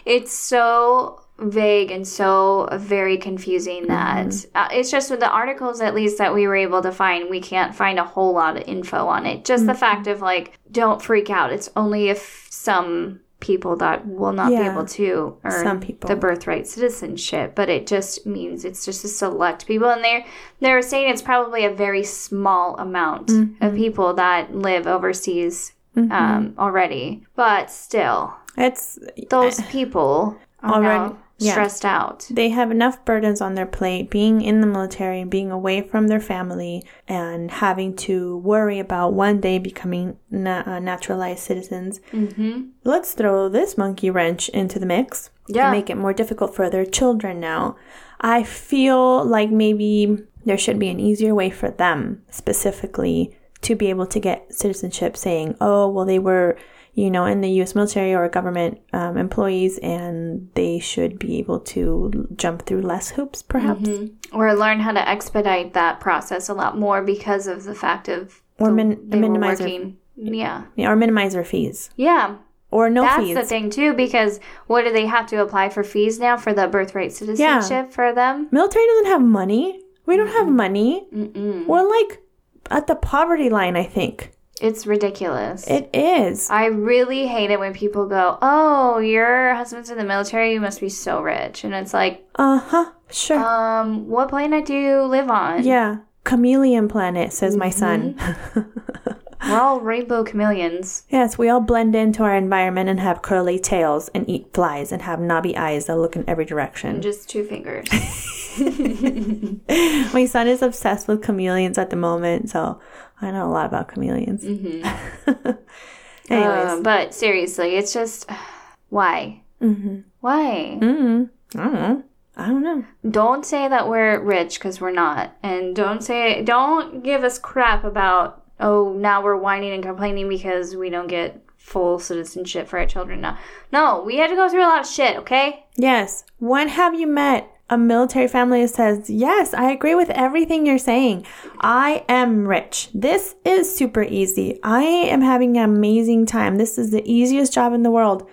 It's so vague and so very confusing that
Mm-hmm.
uh, it's just with the articles at least that we were able to find we can't find a whole lot of info on it just
Mm-hmm.
the fact of like don't freak out it's only if some people that will not be able to earn
Some people.
the birthright citizenship but it just means it's just a select people and they're they're saying it's probably a very small amount
Mm-hmm.
of people that live overseas um, already but still
it's
those people
Already- yeah.
stressed out.
they have enough burdens on their plate being in the military and being away from their family and having to worry about one day becoming na- uh, naturalized citizens.
Mm-hmm.
Let's throw this monkey wrench into the mix
Yeah.
and make it more difficult for their children now. I feel like maybe there should be an easier way for them specifically to be able to get citizenship saying, oh, well, they were, you know, in the US military or government um, employees and they should be able to jump through less hoops, perhaps.
Mm-hmm. Or learn how to expedite that process a lot more because of the fact of
Or
the-
min-
they were
minimize their-
Yeah,
Yeah, or minimize their fees.
yeah.
Or no
That's
fees.
the thing too, because what do they have to apply for fees now for the birthright citizenship for them?
Military doesn't have money. We don't have money.
Mm-mm.
We're like at the poverty line, I think.
It's ridiculous.
It is.
I really hate it when people go, "Oh, your husband's in the military. You must be so rich," and it's like,
Uh huh. Sure.
um, what planet do you live on?
yeah. Chameleon planet, says my son.
We're all rainbow chameleons.
yes, we all blend into our environment and have curly tails and eat flies and have knobby eyes that look in every direction.
Just two fingers.
my son is obsessed with chameleons at the moment, so I know a lot about chameleons. Anyways.
Um, but seriously, it's just why?
mm-hmm.
Why?
Mm-hmm. I don't know. I don't know.
Don't say that we're rich because we're not, and don't say don't give us crap about oh now we're whining and complaining because we don't get full citizenship for our children now. No, we had to go through a lot of shit. Okay.
Yes. When have you met a military family says, Yes, I agree with everything you're saying. I am rich. This is super easy. I am having an amazing time. This is the easiest job in the world.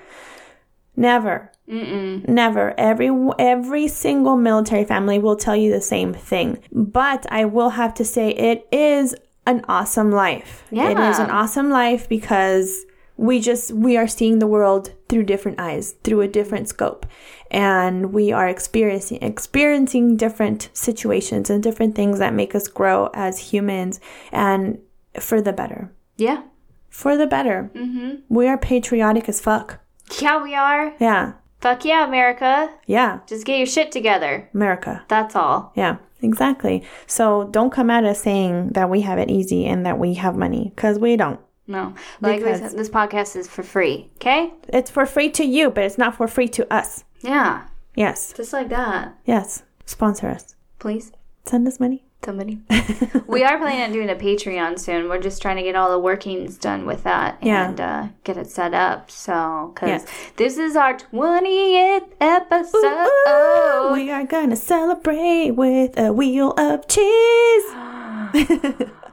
Never.
Mm-mm.
Never. Every every single military family will tell you the same thing. But I will have to say it is an awesome life. It is an awesome life because we just we are seeing the world through different eyes, through a different scope. And we are experiencing experiencing different situations and different things that make us grow as humans and for the better.
Yeah.
For the better.
Mm-hmm.
We are patriotic as fuck.
Yeah, we are.
Yeah.
Fuck yeah, America.
Yeah.
Just get your shit together.
America.
That's all.
Yeah, exactly. So don't come at us saying that we have it easy and that we have money because we don't.
No. Like we said, this podcast is for free. Okay?
It's for free to you, but it's not for free to us.
Yeah.
Yes,
Just like that.
yes. Sponsor us.
Please.
Send us money.
Somebody. we are planning on doing a Patreon soon. We're just trying to get all the workings done with that
Yeah.
and uh, get it set up. So, because
Yes.
this is our 20th episode.
Ooh, we are gonna celebrate with a wheel of cheese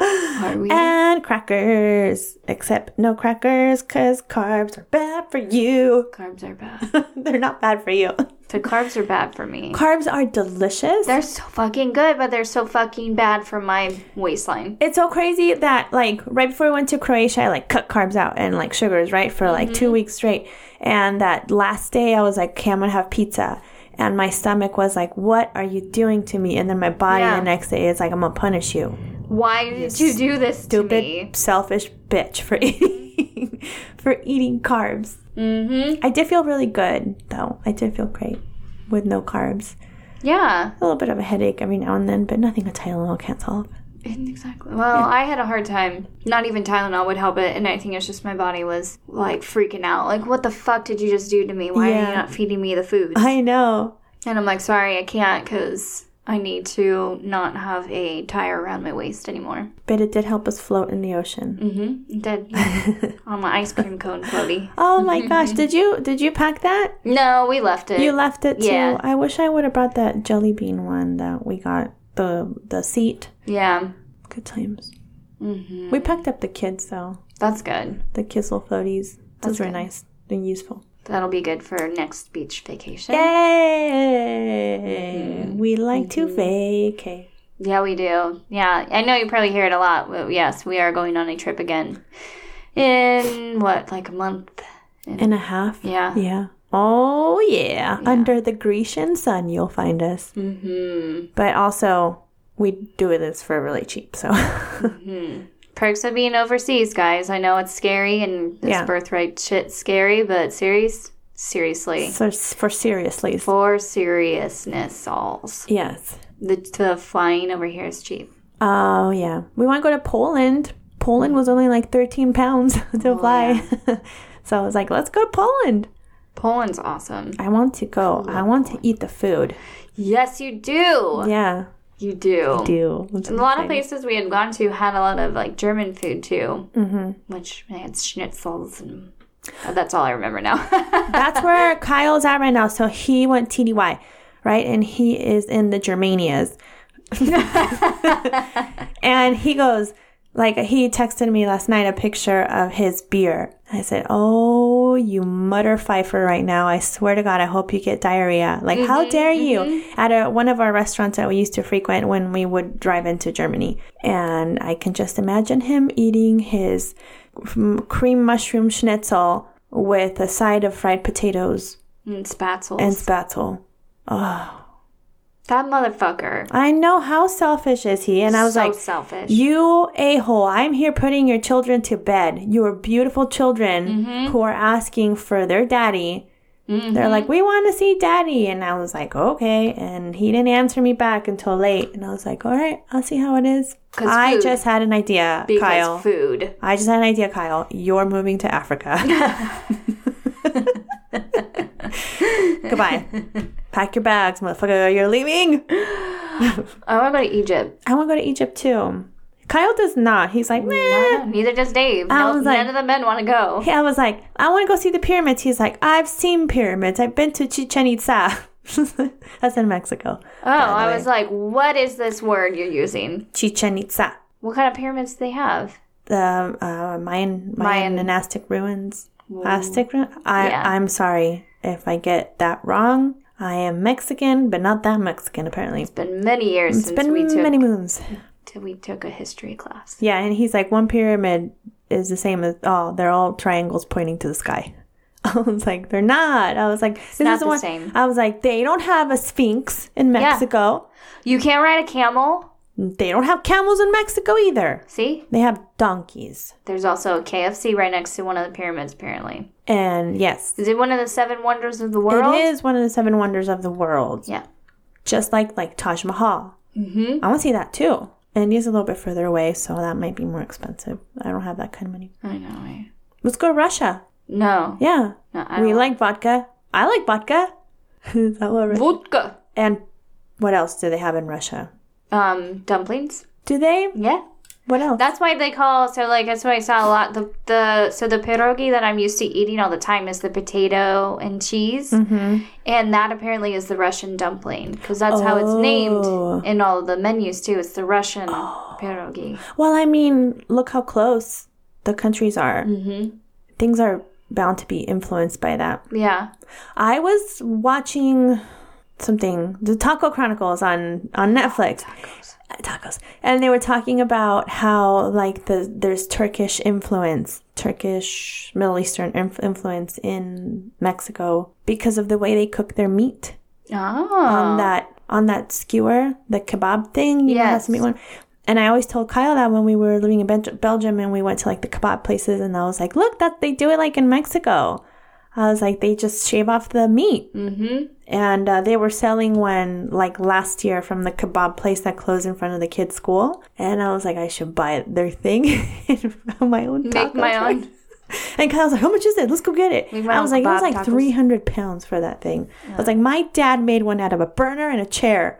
Are we?
and crackers. Except no crackers because carbs are bad for you.
carbs are bad.
They're not bad for you.
the carbs are bad for me.
Carbs are delicious.
They're so fucking good, but they're so fucking bad for my waistline.
it's so crazy that like right before we went to Croatia, I like cut carbs out and like sugars, right, for like two mm-hmm. weeks straight. And that last day, I was like, okay, I'm gonna have pizza. And my stomach was like, what are you doing to me? And then my body
Yeah.
the next day is like, I'm gonna punish you.
Why did you do this
Stupid,
to me?
selfish bitch for eating for eating carbs.
Mm-hmm.
I did feel really good though. I did feel great with no carbs.
Yeah.
A little bit of a headache every now and then, but nothing a Tylenol can't solve.
Exactly. Well, I had a hard time. Not even Tylenol would help it, and I think it's just my body was like freaking out. Like, what the fuck did you just do to me? Why are you not feeding me the food?
I know.
And I'm like, sorry, I can't because I need to not have a tire around my waist anymore.
But it did help us float in the ocean.
Mm-hmm. It did. On my ice cream cone floaty.
Oh my gosh, did you did you pack that?
No, we left it.
You left it too. I wish I would have brought that jelly bean one that we got the the seat.
yeah.
Good times.
Mm-hmm.
We packed up the kids though.
That's good.
The Kissel floaties. Those were
good.
nice and useful.
That'll be good for next beach vacation.
Yay! Mm-hmm. We like to mm-hmm. vacay.
Yeah, we do. Yeah, I know you probably hear it a lot. But yes, we are going on a trip again in what, like a month?
And a half.
Yeah.
Yeah. Oh yeah. Under the Grecian sun you'll find us.
Mm-hmm.
But also we do this for really cheap, so mm-hmm.
Perks of being overseas, guys. I know it's scary and this
Yeah.
birthright shit's scary, but serious, seriously,
so for seriously.
for seriousness, alls.
Yes.
The, the flying over here is cheap.
Oh yeah. We want to go to Poland. Poland was only like 13 pounds to oh, fly. so I was like, let's go to Poland.
Poland's awesome.
I want to go. I want to eat the food.
Yes, you do.
Yeah.
You do.
Do. It's
A lot of places we had gone to had a lot of like German food too, mm-hmm. which I had schnitzels and uh, that's all I remember now.
That's where Kyle's at right now. So he went TDY, right? And he is in the Germanias. and he goes, like, he texted me last night a picture of his beer. I said, Oh, you mutter Pfeiffer right now. I swear to God, I hope you get diarrhea. Like, how mm-hmm, dare you? Mm-hmm. At a, one of our restaurants that we used to frequent when we would drive into Germany. And I can just imagine him eating his cream mushroom schnitzel with a side of fried potatoes
and spatzels.
and spatzel.
That motherfucker.
I know how selfish is he? And I was
so
like,
selfish.
You a hole, I'm here putting your children to bed. Your beautiful children
Mm-hmm.
who are asking for their daddy. They're like, We want to see daddy. And I was like, Okay. And he didn't answer me back until late. And I was like, All right, I'll see how it is. I
food.
just had an idea,
because
Kyle.
food.
I just had an idea, Kyle. You're moving to Africa. Goodbye. Pack your bags, motherfucker. You're leaving.
I want to go to Egypt.
I want to go to Egypt too. Kyle does not. He's like, meh.
Neither does Dave.
I
No,
was like-
none of the men want to go.
Yeah, I was like, I want to go see the pyramids. He's like, I've seen pyramids. I've been to Chichen Itza. That's in Mexico.
Oh, I was like, what is this word you're using?
Chichen Itza.
What kind of pyramids do they have?
The uh, Mayan, Mayan
Mayan.
Aztec ruins. Aztec ruins? I,
Yeah.
I'm sorry if I get that wrong. I am Mexican, but not that Mexican, apparently.
It's been many years
It's
since
been
we took
many moons.
till we took a history class.
Yeah, and he's like, one pyramid is the same as, oh, they're all triangles pointing to the sky. I was like, they're not. I was like, this
not
is
the
one.
same.
I was like, they don't have a sphinx in Mexico.
You can't ride a camel.
They don't have camels in Mexico either.
See,
They have donkeys.
there's also a KFC right next to one of the pyramids. Apparently,
And yes,
is it one of the seven wonders of the world?
it is one of the seven wonders of the world.
Yeah.
Just like like Taj Mahal. Mm-hmm. I want to see that too. And it's a little bit further away, so that might be more expensive. I don't have that kind of money.
I know. I...
Let's go to Russia.
No,
Yeah.
no,
we
don't.
like vodka. I like vodka. is that what?
vodka.
And what else do they have in Russia?
Um, dumplings.
Do they?
Yeah.
What else?
That's why they call so like that's what I saw a lot. The the so the pierogi that I'm used to eating all the time is the potato and cheese,
Mm-hmm.
and that apparently is the Russian dumpling because that's how it's
Oh.
named in all the menus too. It's the Russian pierogi.
well, I mean, look how close the countries are. Mm-hmm. Things are bound to be influenced by that.
Yeah.
I was watching something, the Taco Chronicles on on Netflix.
Tacos.
Tacos, and they were talking about how like the there's Turkish influence, Turkish Middle Eastern inf- influence in Mexico because of the way they cook their meat.
Oh.
on that on that skewer, the kebab thing. You know,
Yes.
has to be one. And I always told Kyle that when we were living in Belgium and we went to like the kebab places, and I was like, look, that they do it like in Mexico. I was like, they just shave off the meat.
Mm-hmm.
And uh, they were selling one like last year from the kebab place that closed in front of the kids' school. And I was like, I should buy their thing my own
Make my
truck.
own.
And Kyle's like, how much is it? Let's go get it. I was like, it was like
tacos.
300 pounds for that thing. I was like, my dad made one out of a burner and a chair.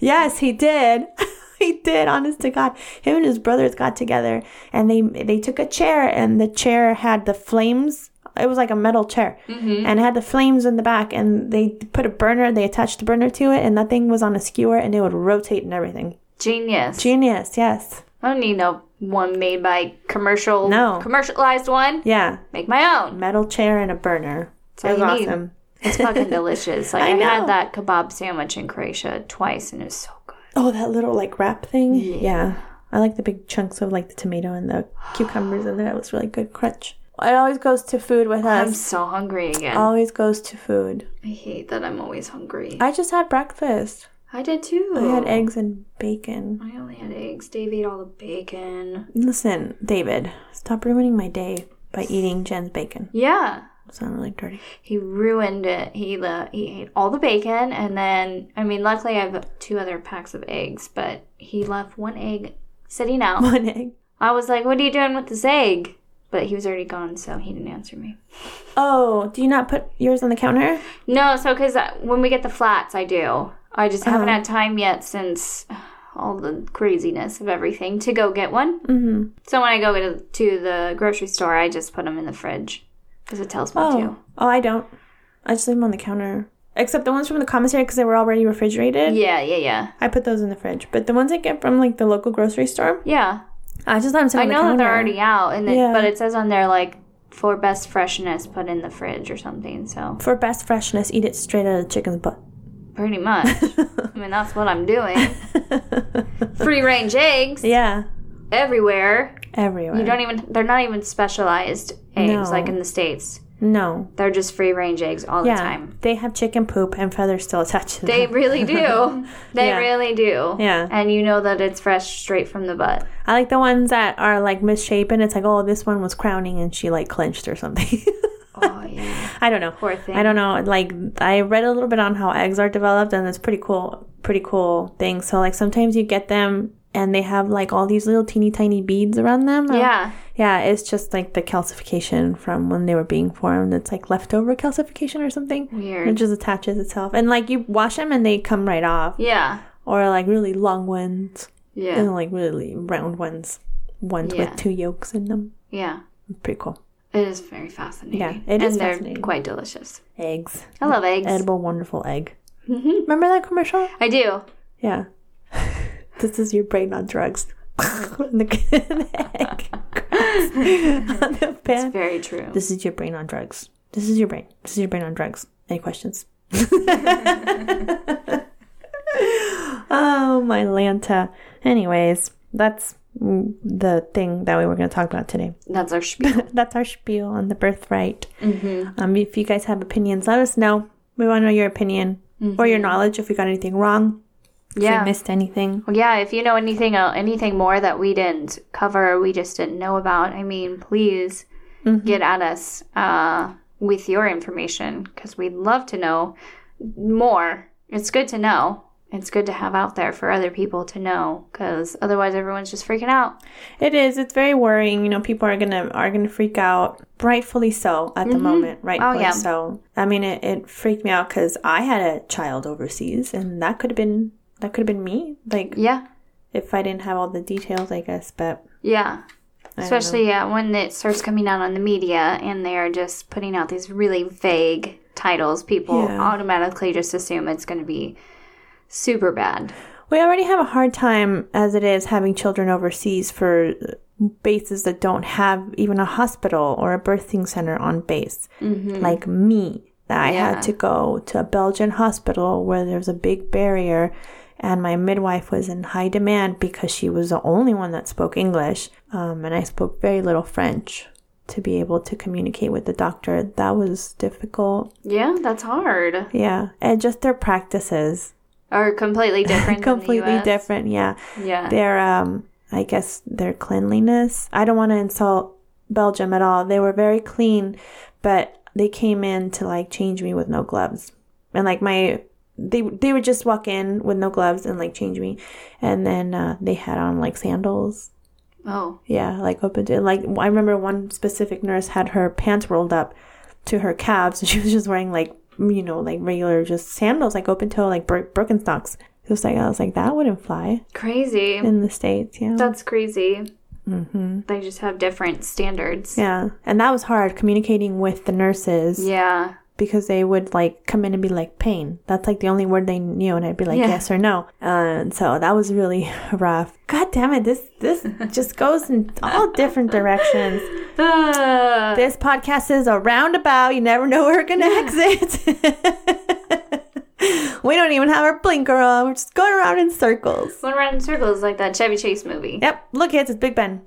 Yes, he did. he did, honest to God. Him and his brothers got together and they they took a chair and the chair had the flames. It was like a metal chair
Mm-hmm.
and it had the flames in the back and they put a burner, they attached the burner to it and that thing was on a skewer and it would rotate and everything.
Genius.
Genius, yes.
I don't need no one made by commercial.
No.
Commercialized one.
Yeah.
Make my own.
Metal chair and a burner. It was
you need.
awesome.
It's fucking delicious. Like
I
I, had that kebab sandwich in Croatia twice, and it was so good.
Oh, that little like wrap thing. Yeah. I like the big chunks of like the tomato and the cucumbers in there. It was really good crunch. It always goes to food with us.
I'm so hungry again.
Always goes to food.
I hate that I'm always hungry.
I just had breakfast.
I did too.
I had eggs and bacon.
I only had eggs. Dave ate all the bacon.
Listen, David, stop ruining my day by eating Jen's bacon.
Yeah.
Not really dirty.
He ruined it. He le- he ate all the bacon, and then I mean, luckily I have two other packs of eggs, but he left one egg sitting out.
One egg.
I was like, "What are you doing with this egg?" But he was already gone, so he didn't answer me.
Oh, do you not put yours on the counter?
No, so because when we get the flats, I do. I just haven't
Uh-huh.
had time yet since all the craziness of everything to go get one.
Mm-hmm.
So when I go to, to the grocery store, I just put them in the fridge because it tells me
Oh.
to.
Oh, I don't. I just leave them on the counter. Except the ones from the commissary because they were already refrigerated.
Yeah, yeah, yeah,
I put those in the fridge. But the ones I get from like the local grocery store,
yeah.
I just sit
I know that they're already out, and it,
Yeah.
but it says on there like for best freshness, put in the fridge or something. So
For best freshness, eat it straight out of the chicken's butt.
pretty much, I mean that's what I'm doing. Free range eggs
yeah,
everywhere.
everywhere.
You don't even they're not even specialized eggs
No.
like in the states.
No.
They're just free range eggs all
Yeah.
the time.
They have chicken poop and feathers still attached to
They really do. they
Yeah.
really do.
Yeah.
And you know that it's fresh straight from the butt.
I like the ones that are like misshapen. It's like, oh, this one was crowning and she like clenched or something.
Oh yeah.
I don't know.
Poor thing.
I don't know. Like I read a little bit on how eggs are developed, and it's pretty cool. Pretty cool thing. So like sometimes you get them and they have like all these little teeny tiny beads around them.
Yeah.
Yeah, it's just like the calcification from when they were being formed. It's like leftover calcification or something. It just attaches itself. And like you wash them and they come right off.
Yeah.
Or like really long ones.
Yeah.
And like really round ones. Ones
Yeah.
with two yolks in them.
Yeah.
Pretty cool.
It is very fascinating.
Yeah, it is
and they're
fascinating.
quite delicious.
Eggs.
I love eggs.
Edible, wonderful egg.
Mhm.
Remember that commercial?
I do.
Yeah. This is your brain on drugs. The, the egg on the
It's
pan.
very true.
This is your brain on drugs. This is your brain. This is your brain on drugs. Any questions? oh, my Lanta. Anyways, that's the thing that we were going to talk about today.
That's our spiel.
That's our spiel on the birthright.
mm-hmm.
Um, if you guys have opinions, let us know. We want to know your opinion or your knowledge if we got anything wrong,
Yeah.
we missed anything.
Well, yeah, if you know anything uh, anything more that we didn't cover, we just didn't know about, I mean, please
Mm-hmm.
get at us uh, with your information because we'd love to know more. It's good to know. It's good to have out there for other people to know because otherwise everyone's just freaking out.
It is. It's very worrying. You know, people are gonna are gonna freak out. Rightfully so at the moment. Rightfully
Mm-hmm. Oh, yeah.
so. I mean, it, it freaked me out because I had a child overseas, and that could have been that could have been me. Like
Yeah.
if I didn't have all the details, I guess. But
Yeah.
I.
Especially yeah, uh, when it starts coming out on the media and they're just putting out these really vague titles, people
Yeah.
automatically just assume it's going to be super bad.
we already have a hard time as it is having children overseas for bases that don't have even a hospital or a birthing center on base. Mm-hmm. Like me, that I
Yeah.
had to go to a Belgian hospital where there's a big barrier. And my midwife was in high demand because she was the only one that spoke English. Um, and I spoke very little French to be able to communicate with the doctor. That was difficult.
Yeah, that's hard.
Yeah. And just their practices.
are completely different.
Completely
than the US.
different. Yeah.
Yeah.
They're um I guess their cleanliness. I don't want to insult Belgium at all. They were very clean, but they came in to like change me with no gloves. And like my they they would just walk in with no gloves and like change me. And then uh, they had on like sandals.
Oh,
Yeah, like open to like I remember one specific nurse had her pants rolled up to her calves and she was just wearing like you know like regular just sandals like open toe like Bro- Birkenstocks. It was like I was like that wouldn't fly
crazy.
in the states. Yeah.
That's crazy. Mm-hmm. They just have different standards.
Yeah, and that was hard communicating with the nurses
Yeah.
Because they would like come in and be like pain. That's like the only word they knew, and I'd be like
Yeah.
yes or no. And so that was really rough. God damn it! This this just goes in all different directions.
Ah.
This podcast is a roundabout. You never know where we're gonna exit. we don't even have our blinker on. We're just going around in circles.
Going around in circles like that Chevy Chase movie.
Yep. Look, kids, it's Big Ben.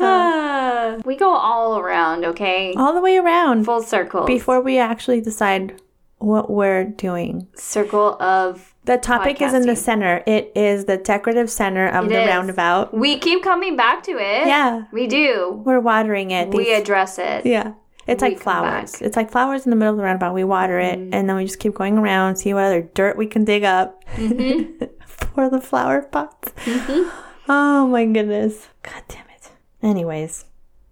Ah. we go all around, okay?
All the way around
Full circle.
before we actually decide what we're doing.
circle of.
The topic is in the center. It is the decorative center of
It
the
is.
roundabout.
We keep coming back to it.
Yeah.
We do.
We're watering it.
We address it.
yeah. It's
we
like flowers.
back.
It's like flowers in the middle of the roundabout. We water it and then we just keep going around, see what other dirt we can dig up for the flower pots. Oh my goodness. God damn it. Anyways,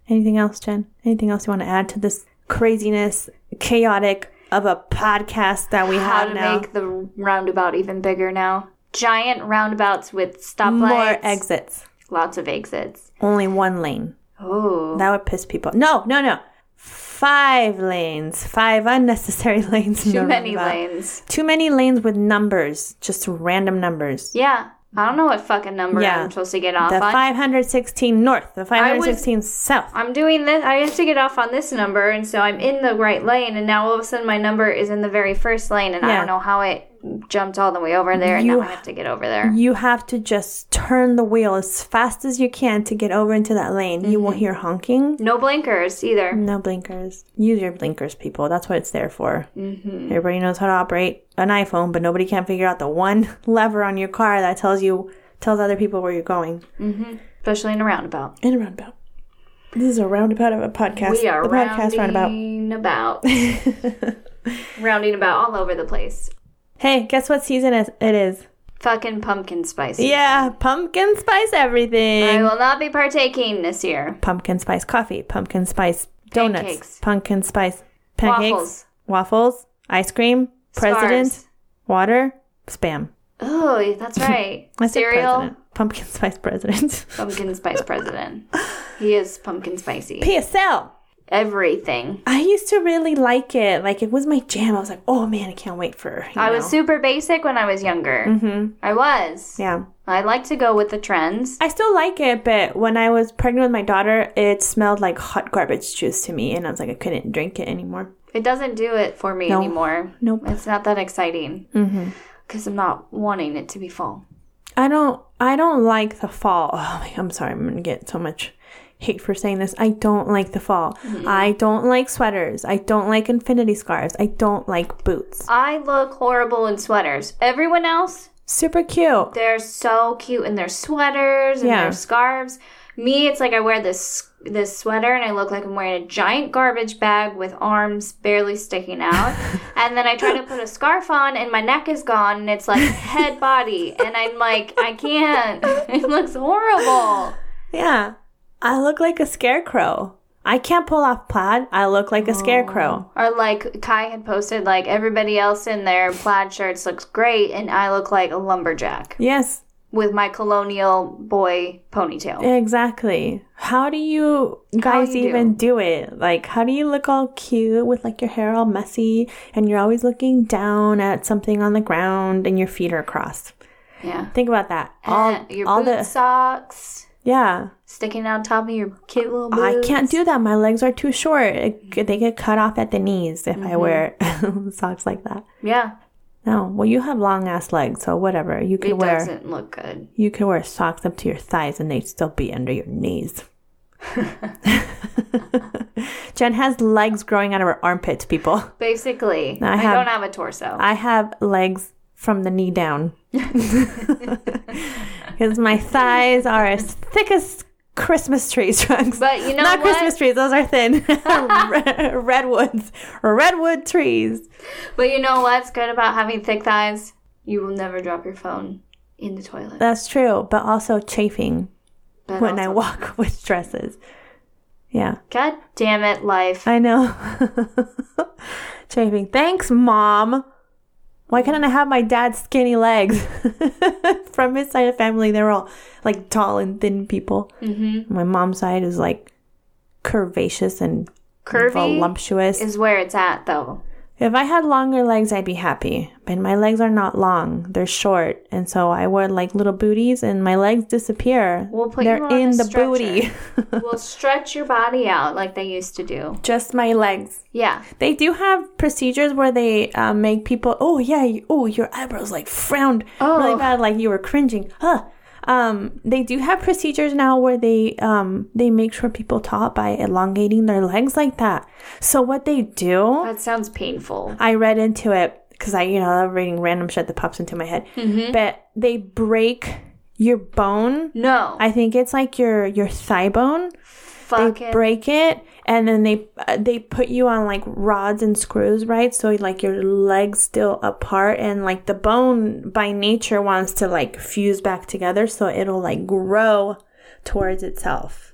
anything else, Jen? Anything else you want to add to this craziness, chaotic of a podcast that we
How
have
to
now?
make the roundabout even bigger now. Giant roundabouts with stoplights.
More exits.
Lots of exits.
Only one lane.
Oh.
That would piss people. No, no, no. Five lanes. Five unnecessary lanes. in
Too
the
many
roundabout.
lanes.
Too many lanes with numbers. Just random numbers.
Yeah. I don't know what fucking number
Yeah.
I'm supposed to get off
The
on.
516 north. The 516 south.
I'm doing this. I have to get off on this number, and so I'm in the right lane, and now all of a sudden my number is in the very first lane, and I don't know how it jumped all the way over there, and
You-
now I have to get over there.
You have to just turn the wheel as fast as you can to get over into that lane. You
Mm-hmm.
won't hear honking.
No blinkers either.
No blinkers. Use your blinkers, people. That's what it's there for. Mm-hmm. Everybody knows how to operate an iPhone, but nobody can figure out the one lever on your car that tells you tells other people where you're going.
Especially in a roundabout.
In a roundabout. This is a roundabout of a podcast.
We are
the podcast roundabout.
rounding about. rounding about all over the place.
Hey, guess what season it is?
Fucking pumpkin spice.
Yeah, pumpkin spice everything.
I will not be partaking this year.
pumpkin spice coffee, pumpkin spice donuts,
Pancakes.
pumpkin spice pancakes,
Waffles.
waffles, ice cream, president, water, spam.
Oh, that's right.
I said
Cereal.
president. Pumpkin spice president.
Pumpkin spice president. He is pumpkin spicy.
PSL.
Everything.
I used to really like it. Like it was my jam. I was like, oh man, I can't wait for.
I was super basic when I was younger. Mm-hmm. I was.
Yeah.
I like to go with the trends.
I still like it, but when I was pregnant with my daughter, it smelled like hot garbage juice to me, and I was like, I couldn't drink it anymore.
It doesn't do it for me
No.
anymore.
Nope.
It's not that exciting. Because I'm not wanting it to be fall.
I don't I don't like the fall. Oh my, I'm sorry, I'm gonna get so much hate for saying this. I don't like the fall. Mm-hmm. I don't like sweaters. I don't like infinity scarves. I don't like boots.
I look horrible in sweaters. Everyone else,
Super cute.
they're so cute in their sweaters and
Yeah.
their scarves. Me, it's like I wear this this sweater and I look like I'm wearing a giant garbage bag with arms barely sticking out. and then I try to put a scarf on and my neck is gone and it's like head body and I'm like I can't. It looks horrible.
Yeah. I look like a scarecrow. I can't pull off plaid. I look like a scarecrow.
Or like Kai had posted like everybody else in their plaid shirts looks great and I look like a lumberjack
Yes,
with my colonial boy ponytail.
exactly. How do you guys
you
even do it? Like, how do you look all cute with like your hair all messy and you're always looking down at something on the ground and your feet are crossed?
Yeah.
Think about that. All,
Uh, your
all
boot
the
socks
yeah.
Sticking out top of your cute little boots.
I can't do that. My legs are too short. It, they get cut off at the knees if
Mm-hmm.
I wear socks like that.
Yeah,
No, well, you have long ass legs, so whatever. You can
it
wear
doesn't look good.
you could wear socks up to your thighs, and they'd still be under your knees. Jen has legs growing out of her armpits. People,
Basically,
I
I, don't have a torso.
I have legs from the knee down. Because my thighs are as thick as Christmas trees trunks.
But you know
Not
what?
Christmas trees, those are thin. Redwoods. Redwood trees.
But you know what's good about having thick thighs? You will never drop your phone in the toilet.
That's true, but also chafing
But
when I
also-
walk with dresses. Yeah,
God damn it, life.
I know. chafing. Thanks, mom. Why couldn't I have my dad's skinny legs? From his side of family, they're all like tall and thin people.
mm-hmm.
My mom's side is like curvaceous and
Curvy
voluptuous.
is where it's at, though.
If I had longer legs, I'd be happy. But my legs are not long; they're short, and so I wear like little booties, and my legs disappear.
We'll put
they're
you
in the
stretcher.
booty.
we'll stretch your body out like they used to do.
Just my legs.
Yeah.
They do have procedures where they uh, make people. Oh yeah, you, oh your eyebrows like frowned really
Oh.
bad, like you were cringing. Huh. Um, they do have procedures now where they um they make sure people tall by elongating their legs like that. So what they do,
That sounds painful.
I read into it because I you know I love reading random shit that pops into my head. But they break your bone.
No.
I think it's like your your thigh bone
Fuck
they break it and then they uh, they put you on like rods and screws right so like your legs still apart and like the bone by nature wants to like fuse back together so it'll like grow towards itself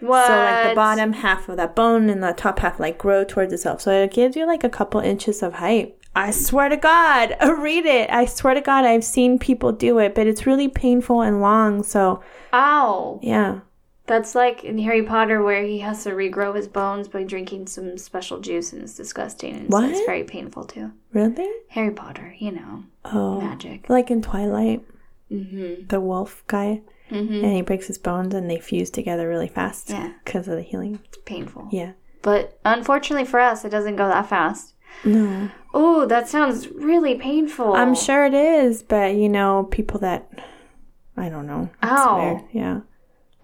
what?
so like the bottom half of that bone and the top half like grow towards itself so it gives you like a couple inches of height I swear to God, read it. I swear to God, I've seen people do it, but it's really painful and long. So,
Ow.
yeah.
That's like in Harry Potter where he has to regrow his bones by drinking some special juice and it's disgusting. And so it's very painful too.
Really?
Harry Potter, you know,
Oh.
magic.
Like in Twilight.
Mm-hmm.
the wolf guy
Mm-hmm.
and he breaks his bones and they fuse together really fast
Yeah.
because of the healing
It's painful.
yeah
But unfortunately for us, it doesn't go that fast.
no
Oh, that sounds really painful.
i'm sure it is but you know people that i don't know it's
Ow.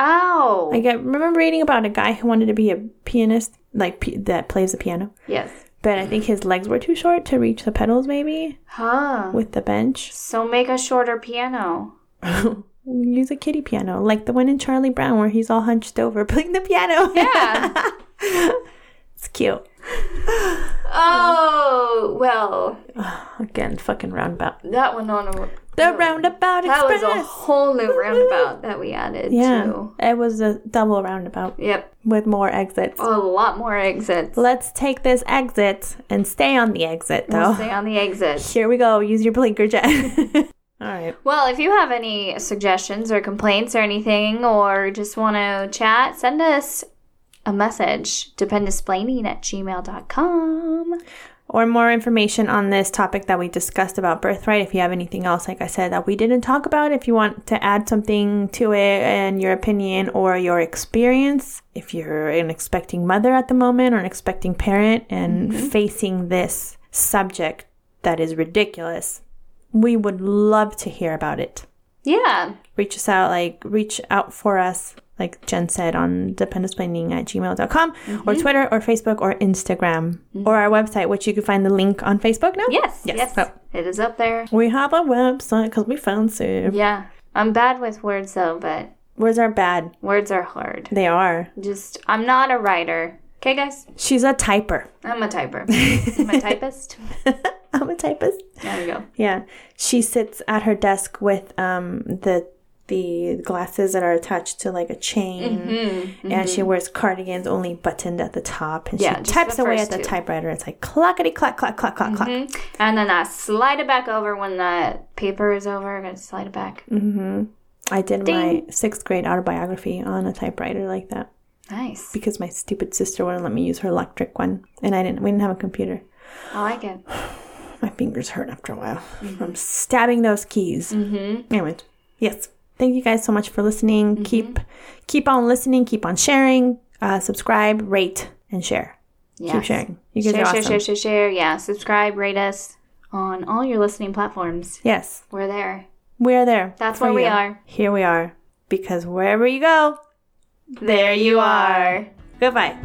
Oh. yeah
Ow.
i remember reading about a guy who wanted to be a pianist like p- that plays the piano
yes.
but i think his legs were too short to reach the pedals maybe
Huh.
with the bench
So make a shorter piano.
use a kiddie piano like the one in charlie brown where he's all hunched over playing the piano
Yeah.
it's cute
oh, well,
again fucking roundabout
that one on a.
the roundabout
That was a whole new roundabout that we added
Yeah,
to.
it was a double roundabout
Yep.
with more exits.
A lot more exits.
Let's take this exit and stay on the exit, though.
We'll stay on the exit.
Here we go. Use your blinker jet. All right.
Well, if you have any suggestions or complaints or anything, or just want to chat, send us a message. Dependisplaining at gmail.com.
Or more information on this topic that we discussed about birthright. If you have anything else, like I said, that we didn't talk about, if you want to add something to it and your opinion or your experience, if you're an expecting mother at the moment or an expecting parent and mm-hmm. facing this subject that is ridiculous, we would love to hear about it.
Yeah.
reach us out, like reach out for us, like Jen said, on dependisplaining at gmail.com or Twitter or Facebook or Instagram or our website, which you can find the link on Facebook now.
Yes.
Yes.
Yes.
Oh.
It is up there.
We have a website because we fancy.
Yeah. I'm bad with words though, but
Words are bad.
words are hard.
They are.
Just, I'm not a writer. Okay, guys?
She's a typer.
I'm a typer. I'm a typist.
I'm a typist.
There we go.
Yeah. She sits at her desk with um the the glasses that are attached to like a chain. And she wears cardigans only buttoned at the top. And
Mm-hmm, Yeah,
she types away at the
two.
typewriter. It's like clackety clack clack clack clack clack.
And then I slide it back over when the paper is over. I'm to slide it back.
Mm-hmm. I did
Ding.
my sixth grade autobiography on a typewriter like that
Nice.
because my stupid sister wouldn't let me use her electric one, and I didn't. We didn't have a computer.
I like it.
My fingers hurt after a while from stabbing those keys.
Mm-hmm.
Anyway, yes. Thank you guys so much for listening. Keep keep on listening. Keep on sharing. Uh, subscribe, rate, and share.
Yes.
Keep sharing. You guys
Share,
are
share,
awesome.
share, share, share. Yeah. Subscribe, rate us on all your listening platforms.
Yes,
We're there.
we are there.
That's where we
you.
are.
Here we are. Because wherever you go,
There you are.
goodbye.